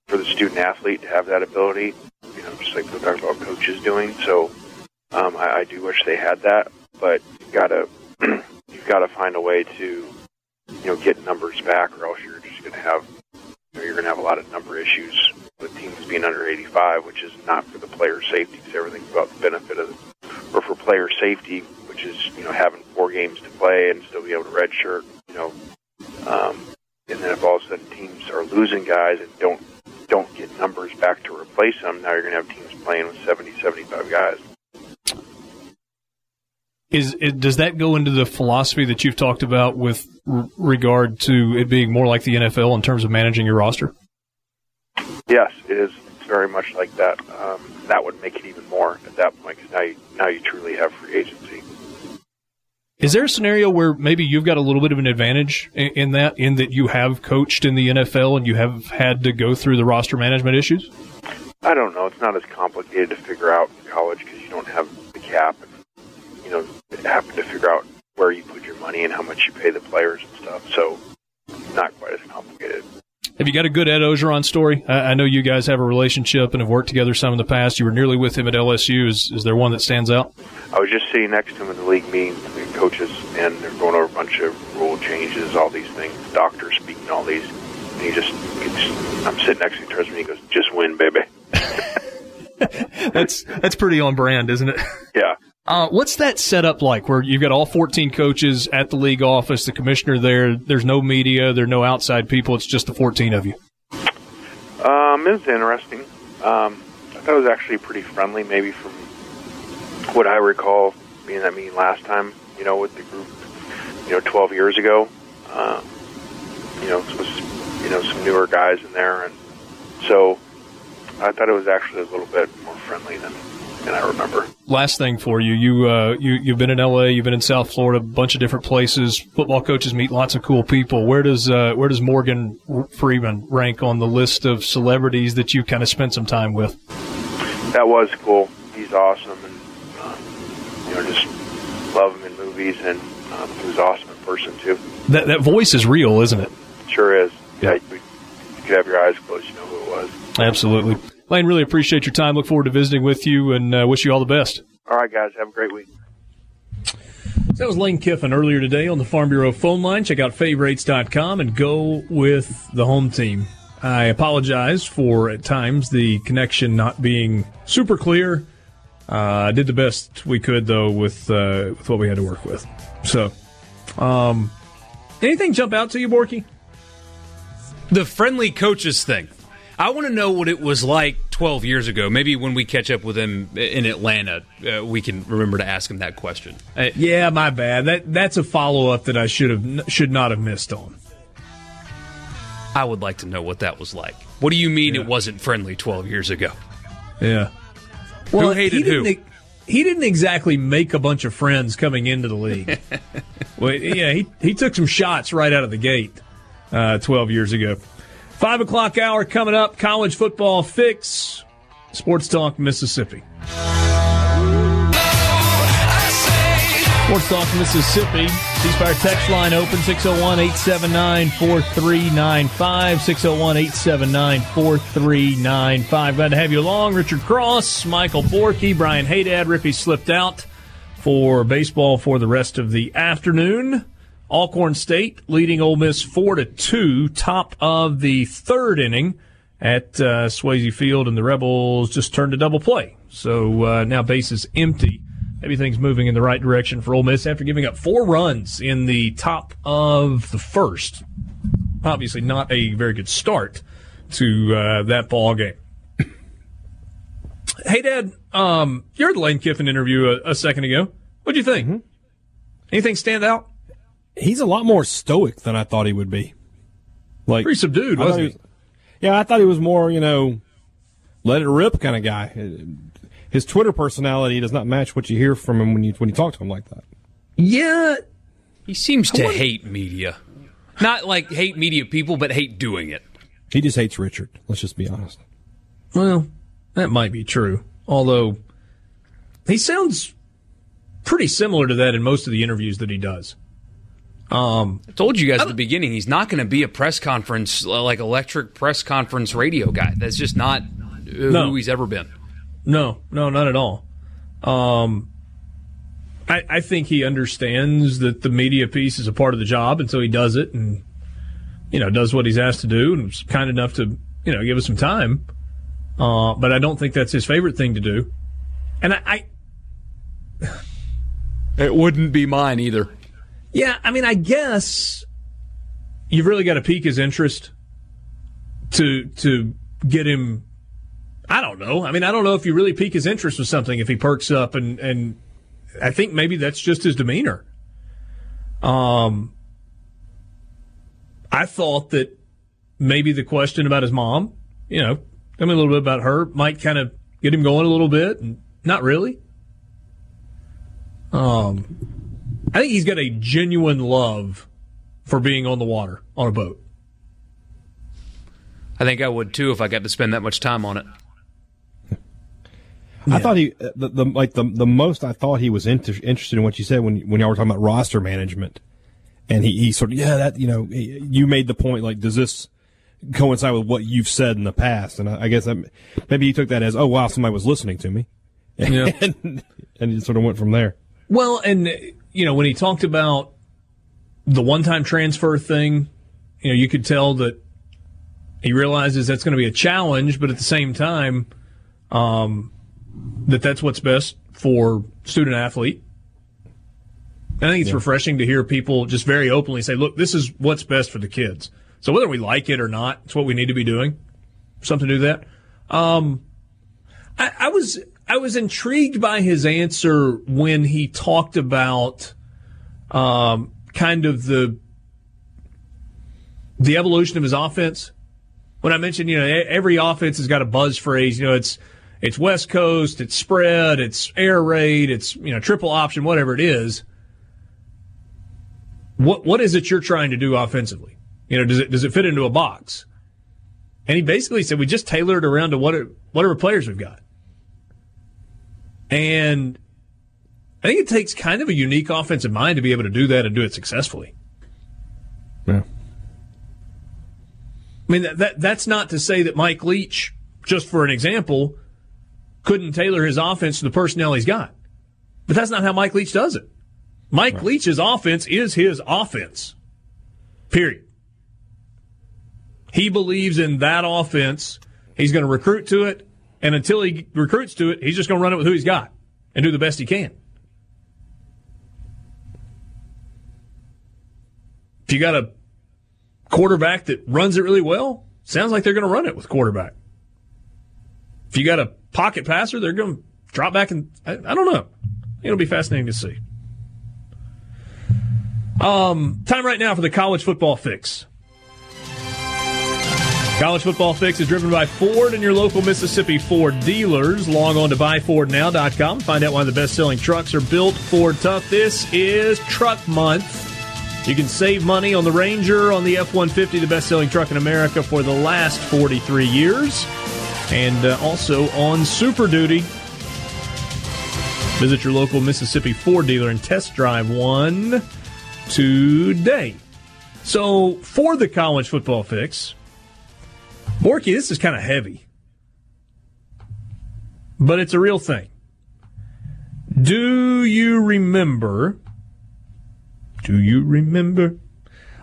for the student athlete to have that ability. You know, just like we're talking about coaches doing. So um, I, I do wish they had that, but you gotta *clears throat* you've got to find a way to you know get numbers back, or else you're just going to have you're going to have a lot of number issues with teams being under 85, which is not for the player safety. Because everything's about the benefit of, the, or for player safety, which is you know having four games to play and still be able to redshirt. You know, um, and then if all of a sudden teams are losing guys and don't don't get numbers back to replace them, now you're going to have teams playing with 70, 75 guys. Is it, does that go into the philosophy that you've talked about with r- regard to it being more like the NFL in terms of managing your roster? Yes, it is very much like that. Um, that would make it even more at that point because now you, now you truly have free agency. Is there a scenario where maybe you've got a little bit of an advantage in, in that, in that you have coached in the NFL and you have had to go through the roster management issues? I don't know. It's not as complicated to figure out in college because you don't have the cap and you know having to figure out where you put your money and how much you pay the players and stuff. So not quite as complicated. Have you got a good Ed Orgeron story? I, I know you guys have a relationship and have worked together some in the past. You were nearly with him at LSU. Is, is there one that stands out? I was just sitting next to him in the league meeting, the coaches, and they're going over a bunch of rule changes, all these things, doctors speaking, all these. And he just, gets, I'm sitting next to him, turns me, he goes, "Just win, baby." *laughs* that's that's pretty on brand, isn't it? Yeah. Uh, what's that setup like where you've got all 14 coaches at the league office, the commissioner there, there's no media, there are no outside people, it's just the 14 of you? Um, it was interesting. Um, I thought it was actually pretty friendly, maybe from what I recall being that meeting last time, you know, with the group, you know, 12 years ago. Um, you know, it was, you know, some newer guys in there. And so I thought it was actually a little bit more friendly than, than I remember. Last thing for you, you uh, you you've been in L.A., you've been in South Florida, a bunch of different places. Football coaches meet lots of cool people. Where does uh, where does Morgan Freeman rank on the list of celebrities that you kind of spent some time with? That was cool. He's awesome, and um, you know, just love him in movies, and um, he was awesome in person too. That that voice is real, isn't it? Sure is. Yeah, you, you could have your eyes closed, you know who it was. Absolutely. Lane, really appreciate your time. Look forward to visiting with you and uh, wish you all the best. All right, guys. Have a great week. So that was Lane Kiffin earlier today on the Farm Bureau phone line. Check out favorites.com and go with the home team. I apologize for at times the connection not being super clear. Uh, I did the best we could though with uh, with what we had to work with. So, um, anything jump out to you, Borky? The friendly coaches thing. I want to know what it was like 12 years ago. Maybe when we catch up with him in Atlanta, uh, we can remember to ask him that question. Uh, yeah, my bad. That that's a follow up that I should have should not have missed on. I would like to know what that was like. What do you mean yeah. it wasn't friendly 12 years ago? Yeah. Well, who hated he who? Didn't, he didn't exactly make a bunch of friends coming into the league. *laughs* well, yeah, he he took some shots right out of the gate uh, 12 years ago. Five o'clock hour coming up. College football fix. Sports Talk Mississippi. Sports Talk Mississippi. Ceasefire text line open 601 879 4395. 601 879 4395. Glad to have you along. Richard Cross, Michael Borky, Brian Haydad. Rippee slipped out for baseball for the rest of the afternoon. Alcorn State leading Ole Miss four to two, top of the third inning at uh, Swayze Field, and the Rebels just turned a double play. So uh, now base is empty. Everything's moving in the right direction for Ole Miss after giving up four runs in the top of the first. Obviously, not a very good start to uh, that ball game. *coughs* hey, Dad, um, you heard the Lane Kiffin interview a, a second ago. What'd you think? Mm-hmm. Anything stand out? He's a lot more stoic than I thought he would be. Like pretty subdued, wasn't he? Was, yeah, I thought he was more, you know, let it rip kind of guy. His Twitter personality does not match what you hear from him when you when you talk to him like that. Yeah, he seems to hate media. Not like hate media people, but hate doing it. He just hates Richard. Let's just be honest. Well, that might be true. Although he sounds pretty similar to that in most of the interviews that he does. Um, I told you guys at the beginning he's not going to be a press conference uh, like electric press conference radio guy. That's just not who No. he's ever been. No, no, not at all. Um, I, I think he understands that the media piece is a part of the job, and so he does it, and you know, does what he's asked to do, and was kind enough to you know give us some time. Uh, but I don't think that's his favorite thing to do. And I, I It wouldn't be mine either. Yeah, I mean, I guess you've really got to pique his interest to to get him. I don't know. I mean, I don't know if you really pique his interest with something if he perks up and and I think maybe that's just his demeanor. Um, I thought that maybe the question about his mom, you know, tell me a little bit about her, might kind of get him going a little bit, and not really. Um, I think he's got a genuine love for being on the water on a boat. I think I would too if I got to spend that much time on it. I thought he uh, the, the like the the most I thought he was inter- interested in what you said when when y'all were talking about roster management, and he he sort of yeah that you know he- you made the point like does this coincide with what you've said in the past and I, I guess that, maybe he took that as oh wow somebody was listening to me, Yeah. *laughs* and and it sort of went from there. Well, and you know when he talked about the one-time transfer thing, you know you could tell that he realizes that's going to be a challenge, but at the same time, um, that that's what's best for student athlete. I think it's refreshing to hear people just very openly say, "Look, this is what's best for the kids." So whether we like it or not, it's what we need to be doing. Something to do that. Um, I, I was I was intrigued by his answer when he talked about um, kind of the the evolution of his offense. When I mentioned, you know, every offense has got a buzz phrase. You know, it's it's West Coast, it's spread, it's air raid, it's you know triple option, whatever it is. What what is it you're trying to do offensively? You know, does it does it fit into a box? And he basically said we just tailored around to what whatever players we've got. And I think it takes kind of a unique offensive mind to be able to do that and do it successfully. Yeah. I mean, that, that that's not to say that Mike Leach, just for an example, couldn't tailor his offense to the personnel he's got. But that's not how Mike Leach does it. Mike Leach's offense is his offense. Period. He believes in that offense. He's going to recruit to it. And until he recruits to it, he's just going to run it with who he's got and do the best he can. If you got a quarterback that runs it really well, sounds like they're going to run it with quarterback. If you got a pocket passer, they're going to drop back and I, I don't know. It'll be fascinating to see. Um, time right now for the college football fix. College Football Fix is driven by Ford and your local Mississippi Ford dealers. Log on to buyfordnow.com. Find out why the best selling trucks are built Ford tough. This is Truck Month. You can save money on the Ranger, on the F 150, the best selling truck in America for the last 43 years, and uh, also on Super Duty. Visit your local Mississippi Ford dealer and test drive one today. So, for the college football fix, Borky, this is kind of heavy, but it's a real thing. Do you remember? Do you remember?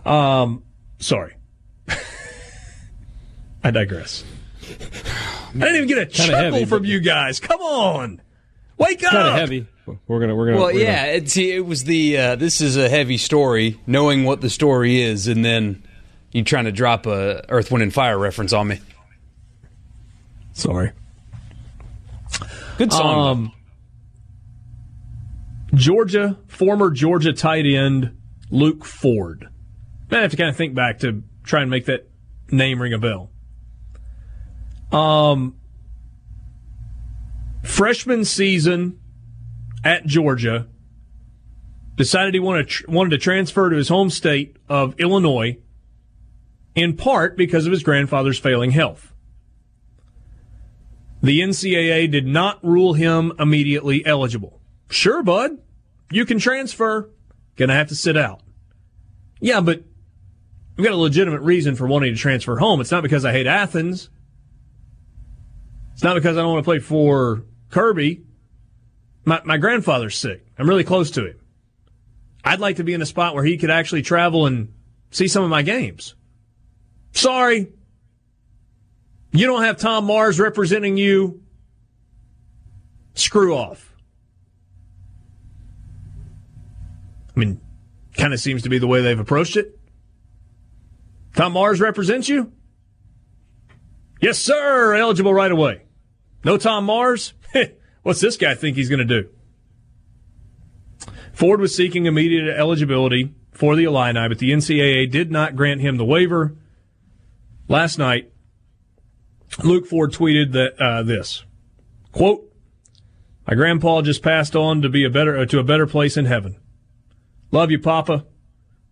Um, sorry. *laughs* I digress. I didn't even get a chuckle heavy, from you guys. Come on, wake up! Kind of heavy. We're gonna we're gonna. Well, we're gonna- yeah, it, see, it was the uh, this is a heavy story, knowing what the story is, and then you trying to drop a Earth, Wind, and Fire reference on me. Sorry. Good song. Um, Georgia, former Georgia tight end Luke Ford. I have to kind of think back to try and make that name ring a bell. Um, freshman season at Georgia, decided he wanted tr- wanted to transfer to his home state of Illinois, in part because of his grandfather's failing health. The NCAA did not rule him immediately eligible. Sure, bud, you can transfer. Gonna have to sit out. Yeah, but I've got a legitimate reason for wanting to transfer home. It's not because I hate Athens. It's not because I don't want to play for Kirby. My, my grandfather's sick. I'm really close to him. I'd like to be in a spot where he could actually travel and see some of my games. Sorry. You don't have Tom Mars representing you. Screw off. I mean, kind of seems to be the way they've approached it. Tom Mars represents you? Yes, sir. Eligible right away. No Tom Mars? *laughs* What's this guy think he's going to do? Ford was seeking immediate eligibility for the Illini, but the NCAA did not grant him the waiver. Last night, Luke Ford tweeted that uh, this quote: "My grandpa just passed on to be a better uh, to a better place in heaven. Love you, Papa.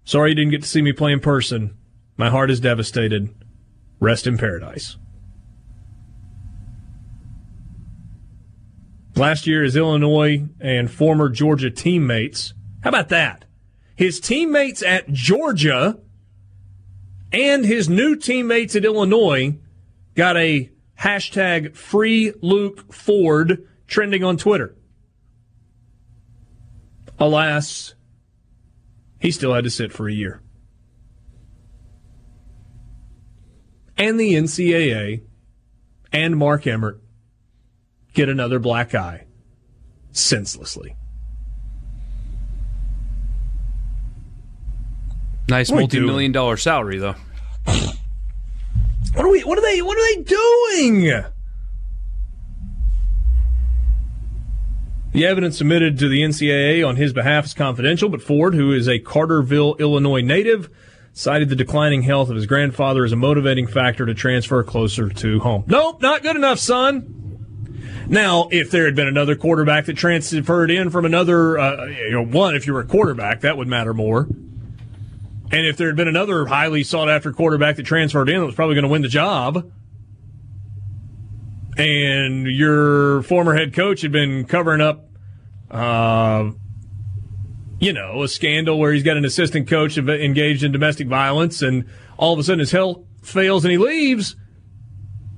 Sorry you didn't get to see me play in person. My heart is devastated. Rest in paradise." Last year, his Illinois and former Georgia teammates. How about that? His teammates at Georgia and his new teammates at Illinois got a hashtag free Luke Ford trending on Twitter. Alas, he still had to sit for a year. And the NCAA and Mark Emmert get another black eye senselessly. Nice multi-million dollar salary though. What are we what are they what are they doing? The evidence submitted to the NCAA on his behalf is confidential, but Ford, who is a Carterville, Illinois native, cited the declining health of his grandfather as a motivating factor to transfer closer to home. Nope, not good enough, son. Now, if there had been another quarterback that transferred in from another, uh, you know, one, if you were a quarterback, that would matter more. And if there had been another highly sought after quarterback that transferred in that was probably going to win the job, and your former head coach had been covering up, uh, you know, a scandal where he's got an assistant coach engaged in domestic violence, and all of a sudden his health fails and he leaves,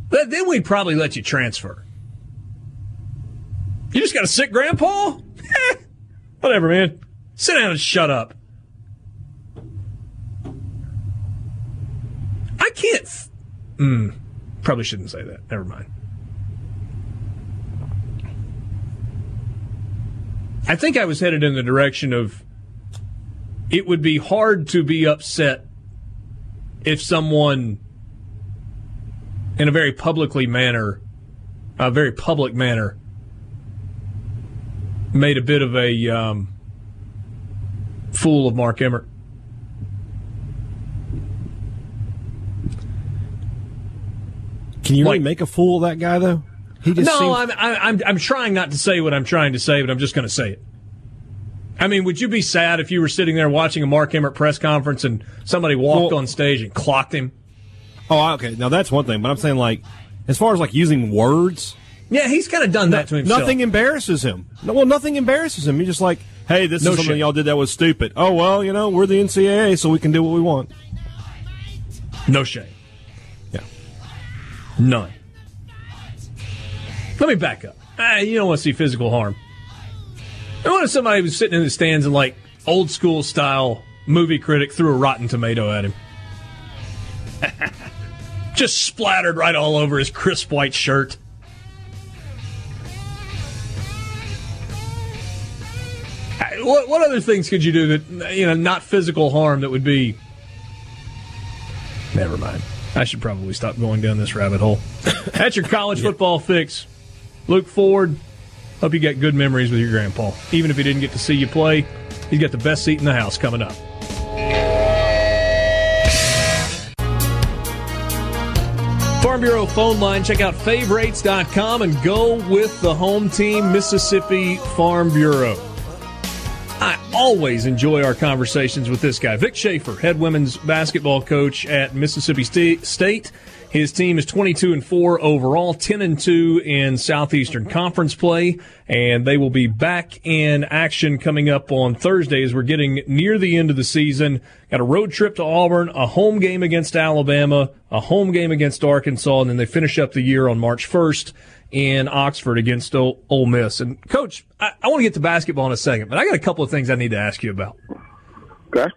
then we'd probably let you transfer. You just got a sick grandpa? *laughs* Whatever, man. Sit down and shut up. Can't. Mm, probably shouldn't say that. Never mind. I think I was headed in the direction of it would be hard to be upset if someone in a very publicly manner, a very public manner, made a bit of a um, fool of Mark Emmert. Can you like, really make a fool of that guy though? He just no. Seems... I'm, I'm I'm trying not to say what I'm trying to say, but I'm just going to say it. I mean, would you be sad if you were sitting there watching a Mark Emmert press conference and somebody walked well, on stage and clocked him? Oh, okay. Now that's one thing, but I'm saying like, as far as like using words, yeah, he's kind of done that to himself. Nothing embarrasses him. No, well, nothing embarrasses him. He's just like, hey, this no is something shit. y'all did that was stupid. Oh well, you know, we're the NCAA, so we can do what we want. No shame. None. Let me back up. Ah, you don't want to see physical harm. I want if somebody was sitting in the stands and like old school style movie critic threw a rotten tomato at him. *laughs* Just splattered right all over his crisp white shirt. what, what other things could you do that you know not physical harm that would be? Never mind. I should probably stop going down this rabbit hole. *laughs* That's your college football fix. Luke Ford. Hope you got good memories with your grandpa. Even if he didn't get to see you play, he's got the best seat in the house coming up. Farm Bureau phone line. Check out favorites.com and go with the home team, Mississippi Farm Bureau. I always enjoy our conversations with this guy, Vic Schaefer, head women's basketball coach at Mississippi State. His team is 22 and 4 overall, 10 and 2 in Southeastern Conference play. and they will be back in action coming up on Thursday as we're getting near the end of the season. Got a road trip to Auburn, a home game against Alabama, a home game against Arkansas, and then they finish up the year on March 1st in Oxford against Ole, Miss. And coach, I, I want to get to basketball in a second, but I got a couple of things I need to ask you about. Okay.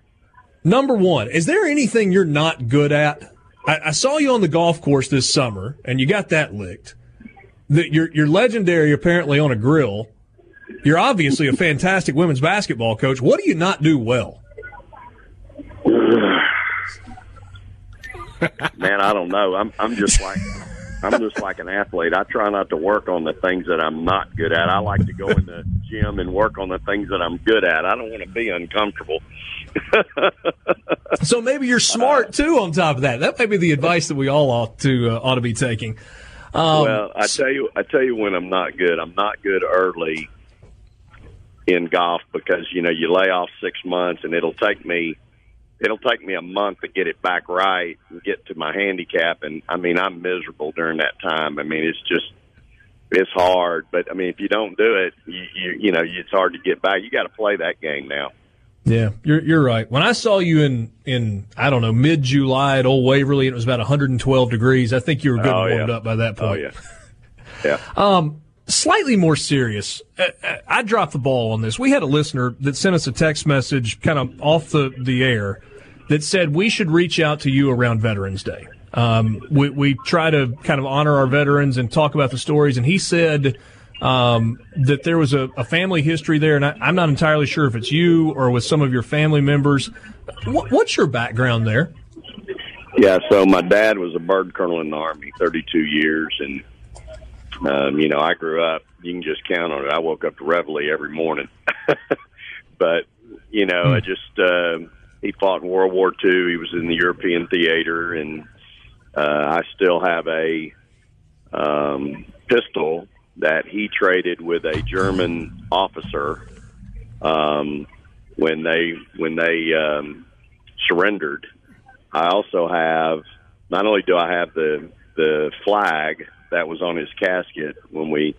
Number one, is there anything you're not good at? I, I saw you on the golf course this summer, and you got that licked that you're you're legendary apparently on a grill. You're obviously a fantastic women's basketball coach. What do you not do well? *sighs* Man, I don't know. I'm I'm just like I'm just like an athlete. I try not to work on the things that I'm not good at. I like to go in the gym and work on the things that I'm good at. I don't want to be uncomfortable. so maybe you're smart too. On top of that, that may be the advice that we all ought to uh, ought to be taking. Um, well, I tell you, I tell you when I'm not good. I'm not good early in golf because you know you lay off six months and it'll take me it'll take me a month to get it back right and get to my handicap and I mean I'm miserable during that time. I mean it's just it's hard, but I mean if you don't do it, you you, you know it's hard to get back. You got to play that game now. Yeah, you're you're right. When I saw you in in I don't know mid July at Old Waverly, and it was about 112 degrees. I think you were good oh, warmed yeah. up by that point. Oh yeah, yeah. *laughs* um, slightly more serious. I, I dropped the ball on this. We had a listener that sent us a text message, kind of off the the air, that said we should reach out to you around Veterans Day. Um, we we try to kind of honor our veterans and talk about the stories, and he said um, that there was a, a, family history there, and I, am not entirely sure if it's you or with some of your family members. What, what's your background there? Yeah, so my dad was a bird colonel in the Army, 32 years, and um, you know, I grew up. You can just count on it. I woke up to reveille every morning, *laughs* but you know, mm. I just uh, he fought in World War II. He was in the European theater, and uh, I still have a um, pistol that he traded with a German officer um, when they when they um, surrendered. I also have not only do I have the the flag that was on his casket when we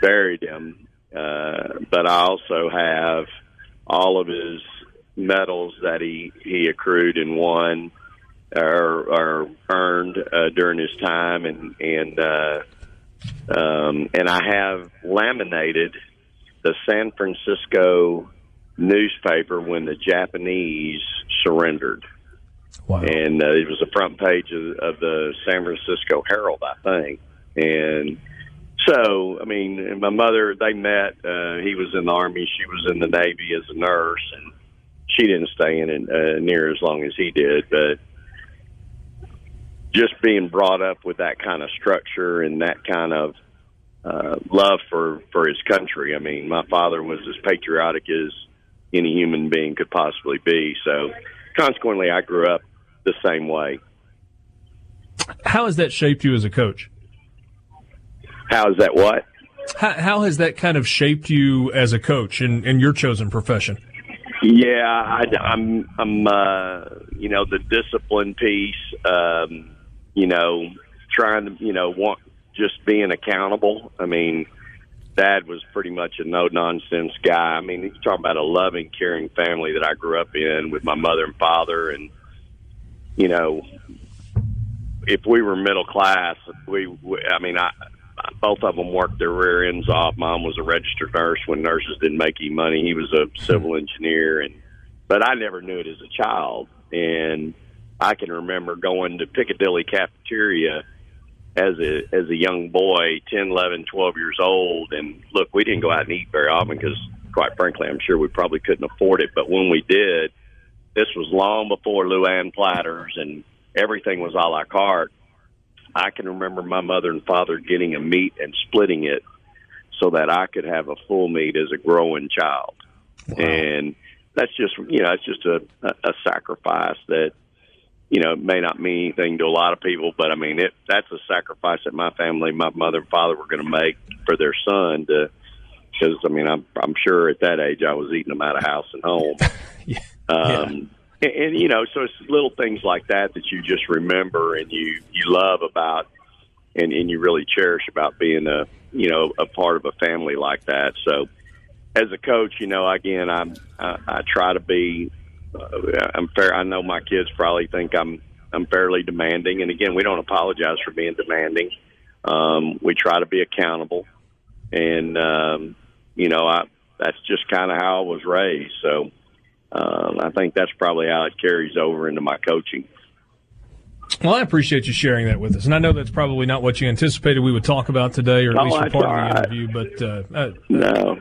buried him, uh, but I also have all of his medals that he he accrued and won or, or earned uh, during his time and and uh, um, and I have laminated the San Francisco newspaper when the Japanese surrendered. Wow. And uh, it was the front page of, of the San Francisco Herald, I think. And so, I mean, my mother, they met. Uh, he was in the Army, she was in the Navy as a nurse, and she didn't stay in it uh, near as long as he did. But just being brought up with that kind of structure and that kind of uh, love for for his country. I mean, my father was as patriotic as any human being could possibly be. So, consequently, I grew up the same way. How has that shaped you as a coach? How is that what? How, how has that kind of shaped you as a coach in, in your chosen profession? Yeah, I, I'm, I'm, uh, you know, the discipline piece. Um, you know, trying to, you know, want just being accountable. I mean, dad was pretty much a no nonsense guy. I mean, he's talking about a loving, caring family that I grew up in with my mother and father. And, you know, if we were middle class, we, we I mean, I, both of them worked their rear ends off. Mom was a registered nurse when nurses didn't make any money. He was a civil engineer, and but I never knew it as a child. And I can remember going to Piccadilly cafeteria as a as a young boy, ten, eleven, twelve years old, and look, we didn't go out and eat very often because, quite frankly, I'm sure we probably couldn't afford it. But when we did, this was long before Luann platters and everything was a la carte. I can remember my mother and father getting a meat and splitting it so that I could have a full meat as a growing child, wow. and that's just you know it's just a, a sacrifice that you know, it may not mean anything to a lot of people, but I mean, it, that's a sacrifice that my family, my mother and father were going to make for their son to, because I mean, I'm, I'm sure at that age I was eating them out of house and home. *laughs* yeah. Um, and, and, you know, so it's little things like that that you just remember and you, you love about, and and you really cherish about being a you know a part of a family like that. So as a coach, you know, again, I'm I, I try to be I'm fair. I know my kids probably think I'm I'm fairly demanding, and again, we don't apologize for being demanding. Um, we try to be accountable, and um, you know, I that's just kind of how I was raised. So um, I think that's probably how it carries over into my coaching. Well, I appreciate you sharing that with us, and I know that's probably not what you anticipated we would talk about today, or at No, least for part of the interview. But uh, uh, No.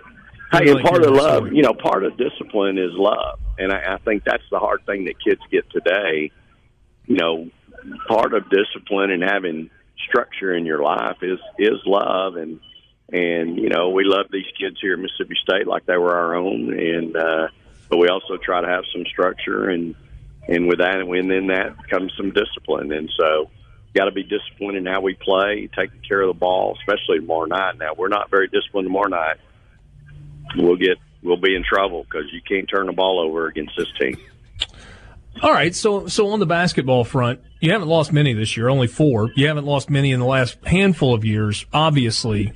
Hey, and like part of love, story. you know, part of discipline is love, and I, I think that's the hard thing that kids get today. You know, part of discipline and having structure in your life is is love, and and you know, we love these kids here at Mississippi State like they were our own, and uh, but we also try to have some structure, and and with that, and within that comes some discipline, and so. Got to be disciplined in how we play, taking care of the ball, especially tomorrow night. Now we're not very disciplined tomorrow night we'll get we'll be in trouble because you can't turn the ball over against this team. all right, so so on the basketball front, you haven't lost many this year, only four. You haven't lost many in the last handful of years, obviously.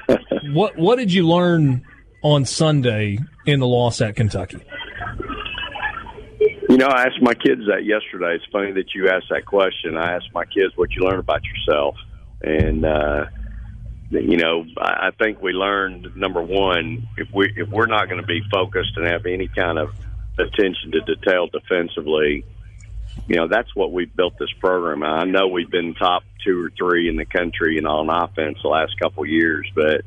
*laughs* what what did you learn on Sunday in the loss at Kentucky? You know, I asked my kids that yesterday. It's funny that you asked that question. I asked my kids what you learned about yourself, and uh, you know, I think we learned number one if we if we're not going to be focused and have any kind of attention to detail defensively, you know, that's what we've built this program. I know we've been top two or three in the country and on offense the last couple of years, but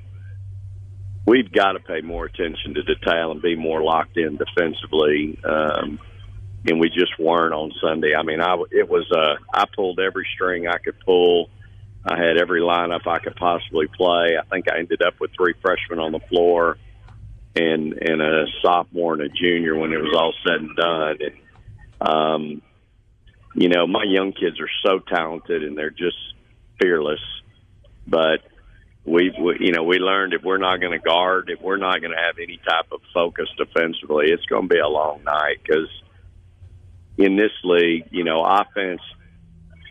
we've got to pay more attention to detail and be more locked in defensively. Um, and we just weren't on Sunday. I mean, I it was uh, I pulled every string I could pull. I had every lineup I could possibly play. I think I ended up with three freshmen on the floor and and a sophomore and a junior when it was all said and done. And um, you know, my young kids are so talented and they're just fearless. But we, we you know, we learned if we're not going to guard, if we're not going to have any type of focus defensively, it's going to be a long night because in this league, you know, offense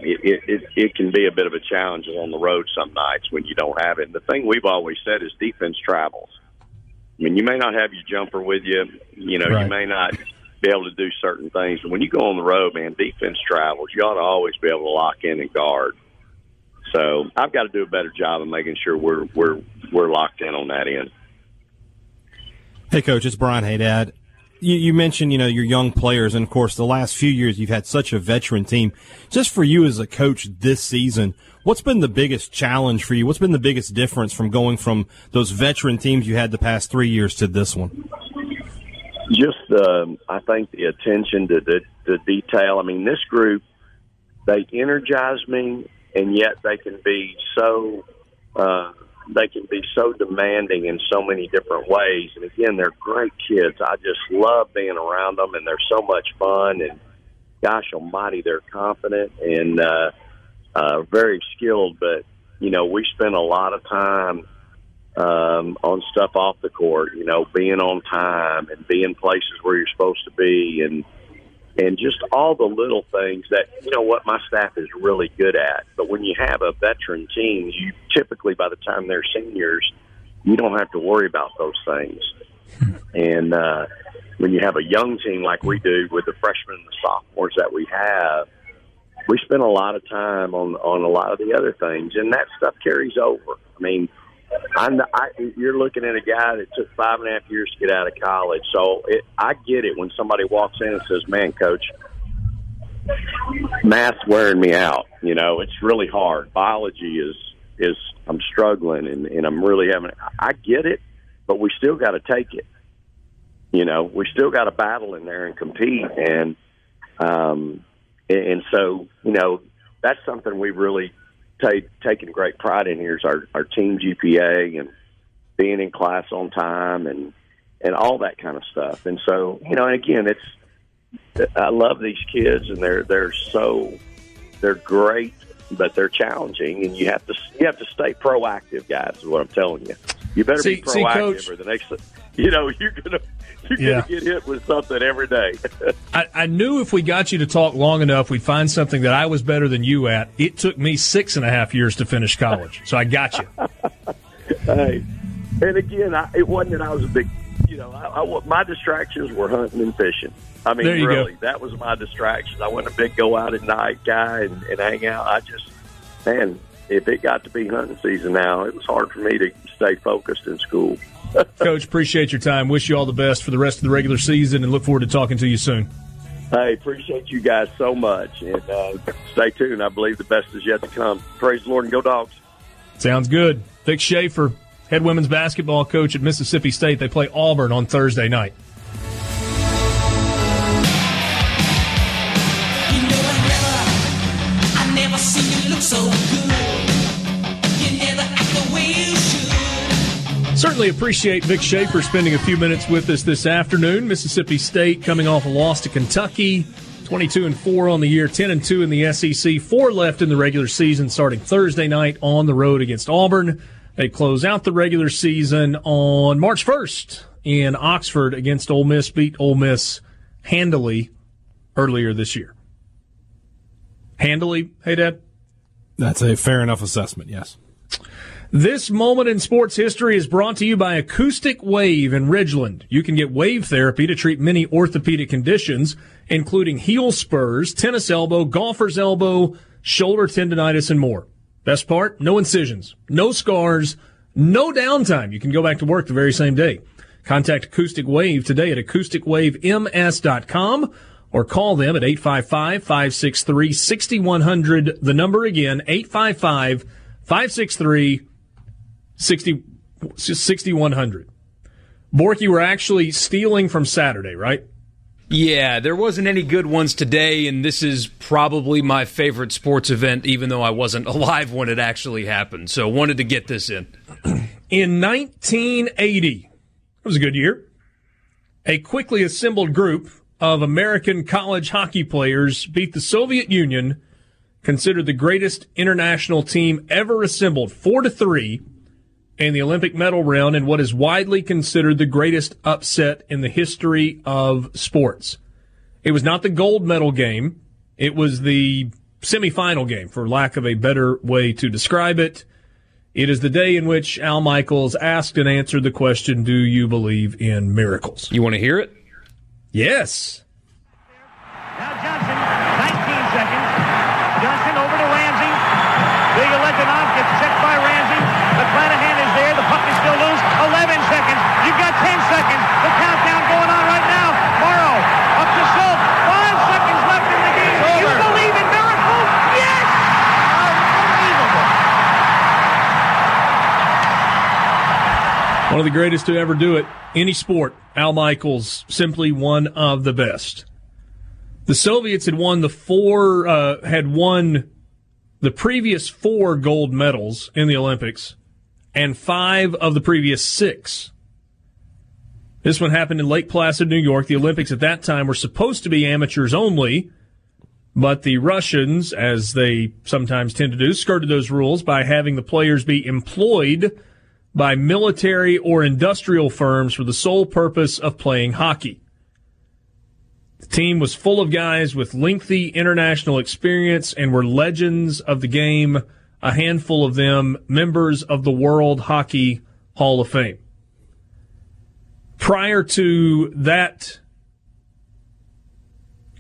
it, it, it, it can be a bit of a challenge on the road some nights when you don't have it. And the thing we've always said is defense travels. I mean, you may not have your jumper with you. You know, Right. you may not be able to do certain things. But when you go on the road, man, defense travels. You ought to always be able to lock in and guard. So I've got to do a better job of making sure we're we're we're locked in on that end. Hey, coach, it's Brian Haydad. You, you mentioned, you know, your young players, and of course, the last few years you've had such a veteran team. Just for you as a coach this season, what's been the biggest challenge for you? What's been the biggest difference from going from those veteran teams you had the past three years to this one? just um, I think the attention to the, detail. I mean, this group they energize me, and yet they can be so uh, they can be so demanding in so many different ways. And again, they're great kids. I just love being around them, and they're so much fun. And gosh Almighty, they're confident and uh, uh, very skilled. But you know, we spend a lot of time um, on stuff off the court, you know, being on time and being places where you're supposed to be and and just all the little things that you know what my staff is really good at. But when you have a veteran team, you typically by the time they're seniors, you don't have to worry about those things. And uh, when you have a young team like we do with the freshmen and the sophomores that we have, we spend a lot of time on on a lot of the other things, and that stuff carries over. I mean, I'm, I, you're looking at a guy that took five and a half years to get out of college. So it, I get it when somebody walks in and says, "Man, coach, math's wearing me out." You know, it's really hard. Biology is is I'm struggling and, and I'm really having. I get it, but we still got to take it. You know, we still got to battle in there and compete, and um, and, and so you know that's something we really take, taken great pride in here is our, our team GPA and being in class on time and and all that kind of stuff. And so, you know, and again, it's I love these kids and they're they're so they're great, but they're challenging, and you have to you have to stay proactive, guys. Is what I'm telling you. You better See- be see, proactive, Coach- or the next, you know, you're gonna You're Yeah. to get hit with something every day. *laughs* I, I knew if we got you to talk long enough, we'd find something that I was better than you at. It took me six and a half years to finish college, so I got you. *laughs* hey, and again, I, it wasn't that I was a big, you know, I, I, my distractions were hunting and fishing. I mean, really, go. that was my distraction. I wasn't a big go out at night guy and, and hang out. I just, man, if it got to be hunting season now, it was hard for me to stay focused in school. *laughs* Coach, appreciate your time. Wish you all the best for the rest of the regular season and look forward to talking to you soon. Hey, appreciate you guys so much, and uh, stay tuned. I believe the best is yet to come. Praise the Lord and go dogs. Sounds good. Vic Schaefer, head women's basketball coach at Mississippi State. They play Auburn on Thursday night. You know I never, I never Certainly appreciate Vic Schaefer spending a few minutes with us this afternoon. Mississippi State coming off a loss to Kentucky, 22 and 4 on the year, 10 and 2 in the SEC, four left in the regular season starting Thursday night on the road against Auburn. They close out the regular season on March 1st in Oxford against Ole Miss, beat Ole Miss handily earlier this year. Handily, hey Dad? That's a fair enough assessment, yes. This moment in sports history is brought to you by Acoustic Wave in Ridgeland. You can get wave therapy to treat many orthopedic conditions, including heel spurs, tennis elbow, golfer's elbow, shoulder tendonitis, and more. Best part? No incisions, no scars, no downtime. You can go back to work the very same day. Contact Acoustic Wave today at acousticwavems.com or call them at 855-563-6100. The number again, 855-563 60, 6100. Bork, you were actually stealing from Saturday, right? Yeah, there wasn't any good ones today, and this is probably my favorite sports event, even though I wasn't *laughs* alive when it actually happened. So wanted to get this in. In 1980, it was a good year, a quickly assembled group of American college hockey players beat the Soviet Union, considered the greatest international team ever assembled, 4 to 3 in the Olympic medal round in what is widely considered the greatest upset in the history of sports. It was not the gold medal game. It was the semifinal game, for lack of a better way to describe it. It is the day in which Al Michaels asked and answered the question, Do you believe in miracles? You want to hear it? Yes. One of the greatest to ever do it, any sport. Al Michaels, simply one of the best. The Soviets had won the four, uh, had won the previous four gold medals in the Olympics and five of the previous six. This one happened in Lake Placid, New York. The Olympics at that time were supposed to be amateurs only, but the Russians, as they sometimes tend to do, skirted those rules by having the players be employed by military or industrial firms for the sole purpose of playing hockey. The team was full of guys with lengthy international experience and were legends of the game, a handful of them members of the World Hockey Hall of Fame. Prior to that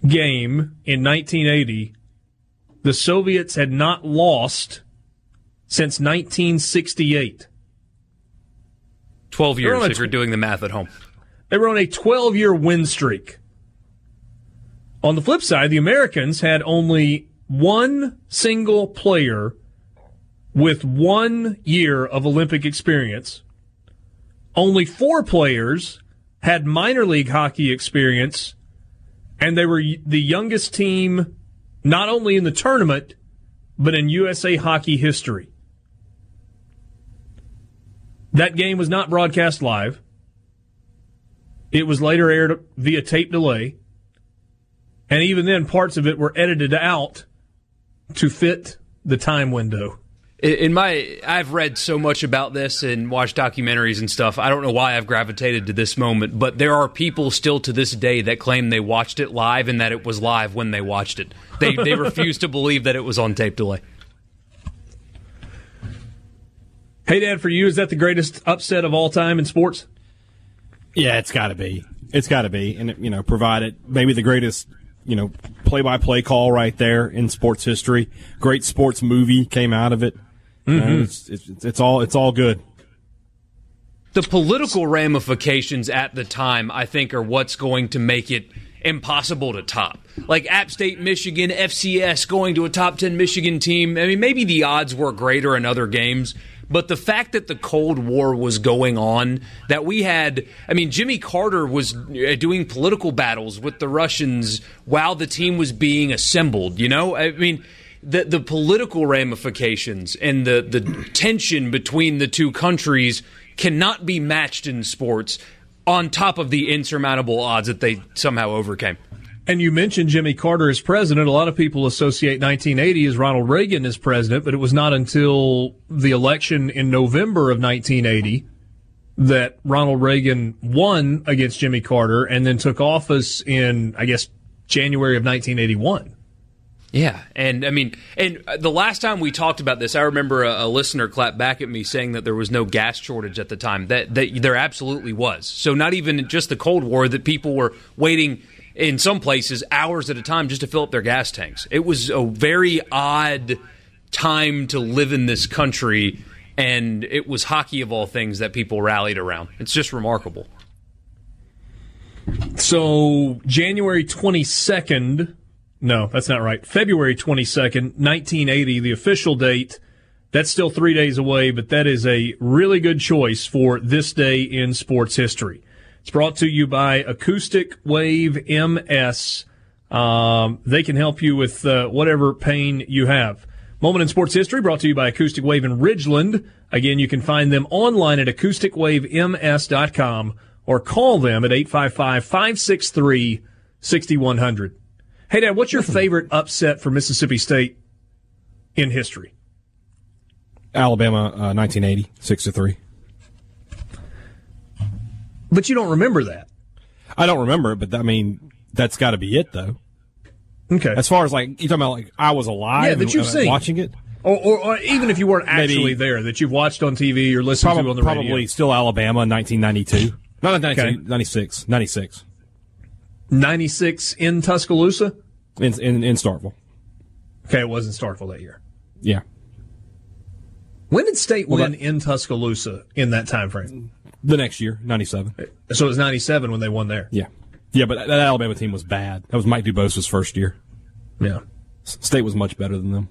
game in 1980, the Soviets had not lost since 1968. 12 years if you're doing the math at home. They were on a 12 year win streak. On the flip side, the Americans had only one single player with one year of Olympic experience. Only four players had minor league hockey experience, and they were the youngest team not only in the tournament, but in USA hockey history. That game was not broadcast live. It was later aired via tape delay. And even then, parts of it were edited out to fit the time window. in my I've read so much about this and watched documentaries and stuff. I don't know why I've gravitated to this moment, but there are people still to this day that claim they watched it live and that it was live when they watched it. They they *laughs* refuse to believe that it was on tape delay. Hey, Dad, for you, is that the greatest upset of all time in sports? Yeah, it's got to be. It's got to be, and you know, provided maybe the greatest, you know, play-by-play call right there in sports history. Great sports movie came out of it. You know, mm-hmm. it's, it's, it's all it's all good. The political ramifications at the time, I think, are what's going to make it impossible to top. Like App State, Michigan, FCS going to a top 10 Michigan team. I mean, maybe the odds were greater in other games, but the fact that the Cold War was going on, that we had, I mean, Jimmy Carter was uh, doing political battles with the Russians while the team was being assembled, you know? I mean, the, the political ramifications and the, the tension between the two countries cannot be matched in sports on top of the insurmountable odds that they somehow overcame. And you mentioned Jimmy Carter as president. A lot of people associate 1980 as Ronald Reagan as president, but it was not until the election in November of 1980 that Ronald Reagan won against Jimmy Carter and then took office in, I guess, January of 1981. Yeah, and I mean, and uh, the last time we talked about this, I remember a, a, listener clapped back at me saying that there was no gas shortage at the time. That that there absolutely was. So not even just the Cold War, that people were waiting in some places hours at a time just to fill up their gas tanks. It was a very odd time to live in this country, and it was hockey of all things that people rallied around. It's just remarkable. So January twenty second no, that's not right. February 22nd, 1980, the official date. That's still three days away, but that is a really good choice for this day in sports history. It's brought to you by Acoustic Wave MS. Um, they can help you with uh, whatever pain you have. Moment in sports history brought to you by Acoustic Wave in Ridgeland. Again, you can find them online at acousticwavems.com or call them at 855 563 6100. Hey, Dad, what's your favorite upset for Mississippi State in history? Alabama, uh, 1980, six to three. But you don't remember that. I don't remember it, but I mean, that's got to be it, though. Okay. As far as like you talking about, like I was alive, yeah, that you've and, uh, seen watching it, or, or, or, even if you weren't Maybe- actually there, that you've watched on TV or listened probably, to on the probably radio. still Alabama, 1992. Not 92, Okay. 96, 96 Ninety six in Tuscaloosa. in, in in Starkville. Okay, it wasn't Starkville that year. Yeah, When did State Well, win that- in Tuscaloosa in that time frame? The next year, 97. So it was ninety seven when they won there. Yeah, yeah, but that, that Alabama team was bad. That was Mike DuBose's first year. Yeah. State was much better than them.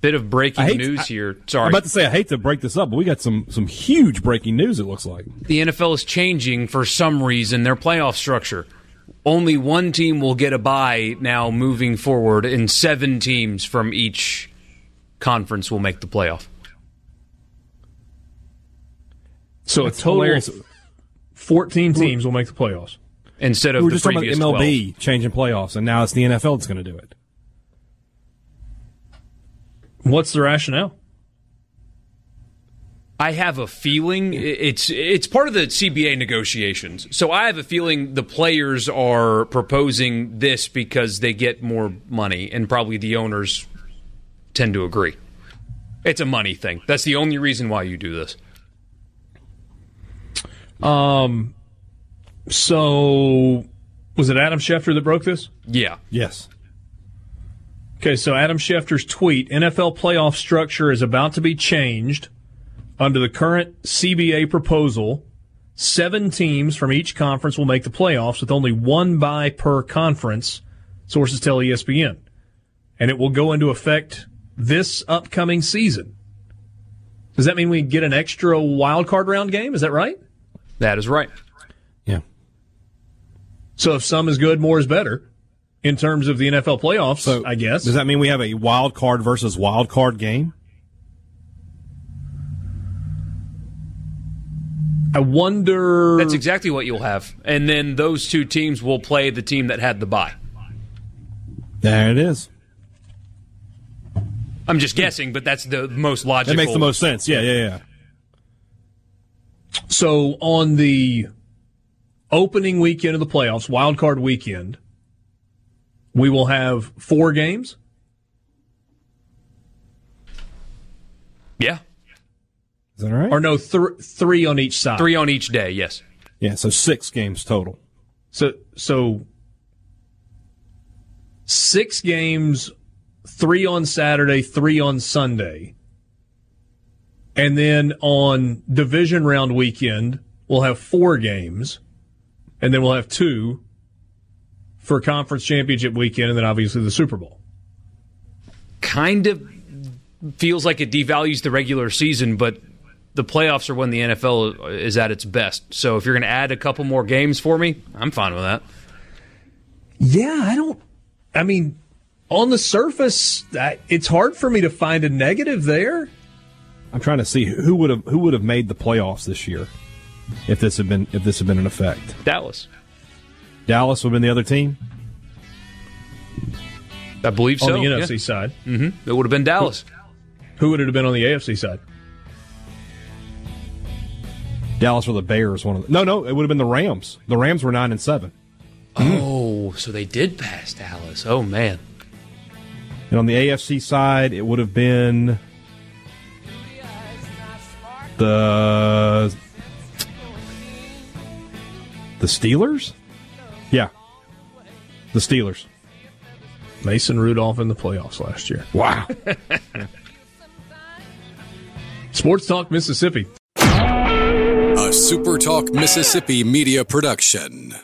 Bit of breaking I hate- news I- here. I'm about to say I hate to break this up, but we got some some huge breaking news. It looks like. the NFL is changing for some reason their playoff structure. Only one team will get a bye now moving forward, and seven teams from each conference will make the playoff. So That's a total hilarious. fourteen teams will make the playoffs. Instead of We were the just talking about MLB 12. changing playoffs, and now it's the NFL that's going to do it. What's the rationale? I have a feeling it's it's part of the CBA negotiations. So I have a feeling the players are proposing this because they get more money, and probably the owners tend to agree. It's a money thing. That's the only reason why you do this. Um. So was it Adam Schefter that broke this? Yeah. Yes. Okay, so Adam Schefter's tweet NFL playoff structure is about to be changed under the current CBA proposal. Seven teams from each conference will make the playoffs with only one bye per conference, sources tell ESPN. And it will go into effect this upcoming season. Does that mean we get an extra wild card round game? Is that right? That is right. Yeah. So if some is good, more is better in terms of the NFL playoffs, So I guess. Does that mean we have a wild card versus wild card game? I wonder. That's exactly what you'll have. And then those two teams will play the team that had the bye. There it is. I'm just guessing, but that's the most logical. That makes the most sense. Yeah, yeah, yeah. So on the opening weekend of the playoffs, wild card weekend, we will have four games. Yeah. Is that all right? Or no, th- three on each side. Three on each day, yes. Yeah, so six games total. So so six games, three on Saturday, three on Sunday. And then on division round weekend, we'll have four games. And then we'll have two for conference championship weekend and then obviously the Super Bowl. Kind of feels like it devalues the regular season, but the playoffs are when the NFL is at its best. So if you're going to add a couple more games for me, I'm fine with that. Yeah, I don't. I mean, on the surface, it's hard for me to find a negative there. I'm trying to see who would have who would have made the playoffs this year if this had been if this had been in effect. Dallas. Dallas would have been the other team. I believe on so. On the yeah. NFC side. Mm-hmm. It would have been Dallas. Who would it have been on the AFC side? Dallas or the Bears. One of the, no, no, it would have been the Rams. The Rams were nine and seven. Oh, so they did pass Dallas. Oh man. And on the AFC side, it would have been the the Steelers. Yeah, the Steelers. Mason Rudolph in the playoffs last year. Wow. *laughs* Sports Talk Mississippi. A SuperTalk Mississippi media production.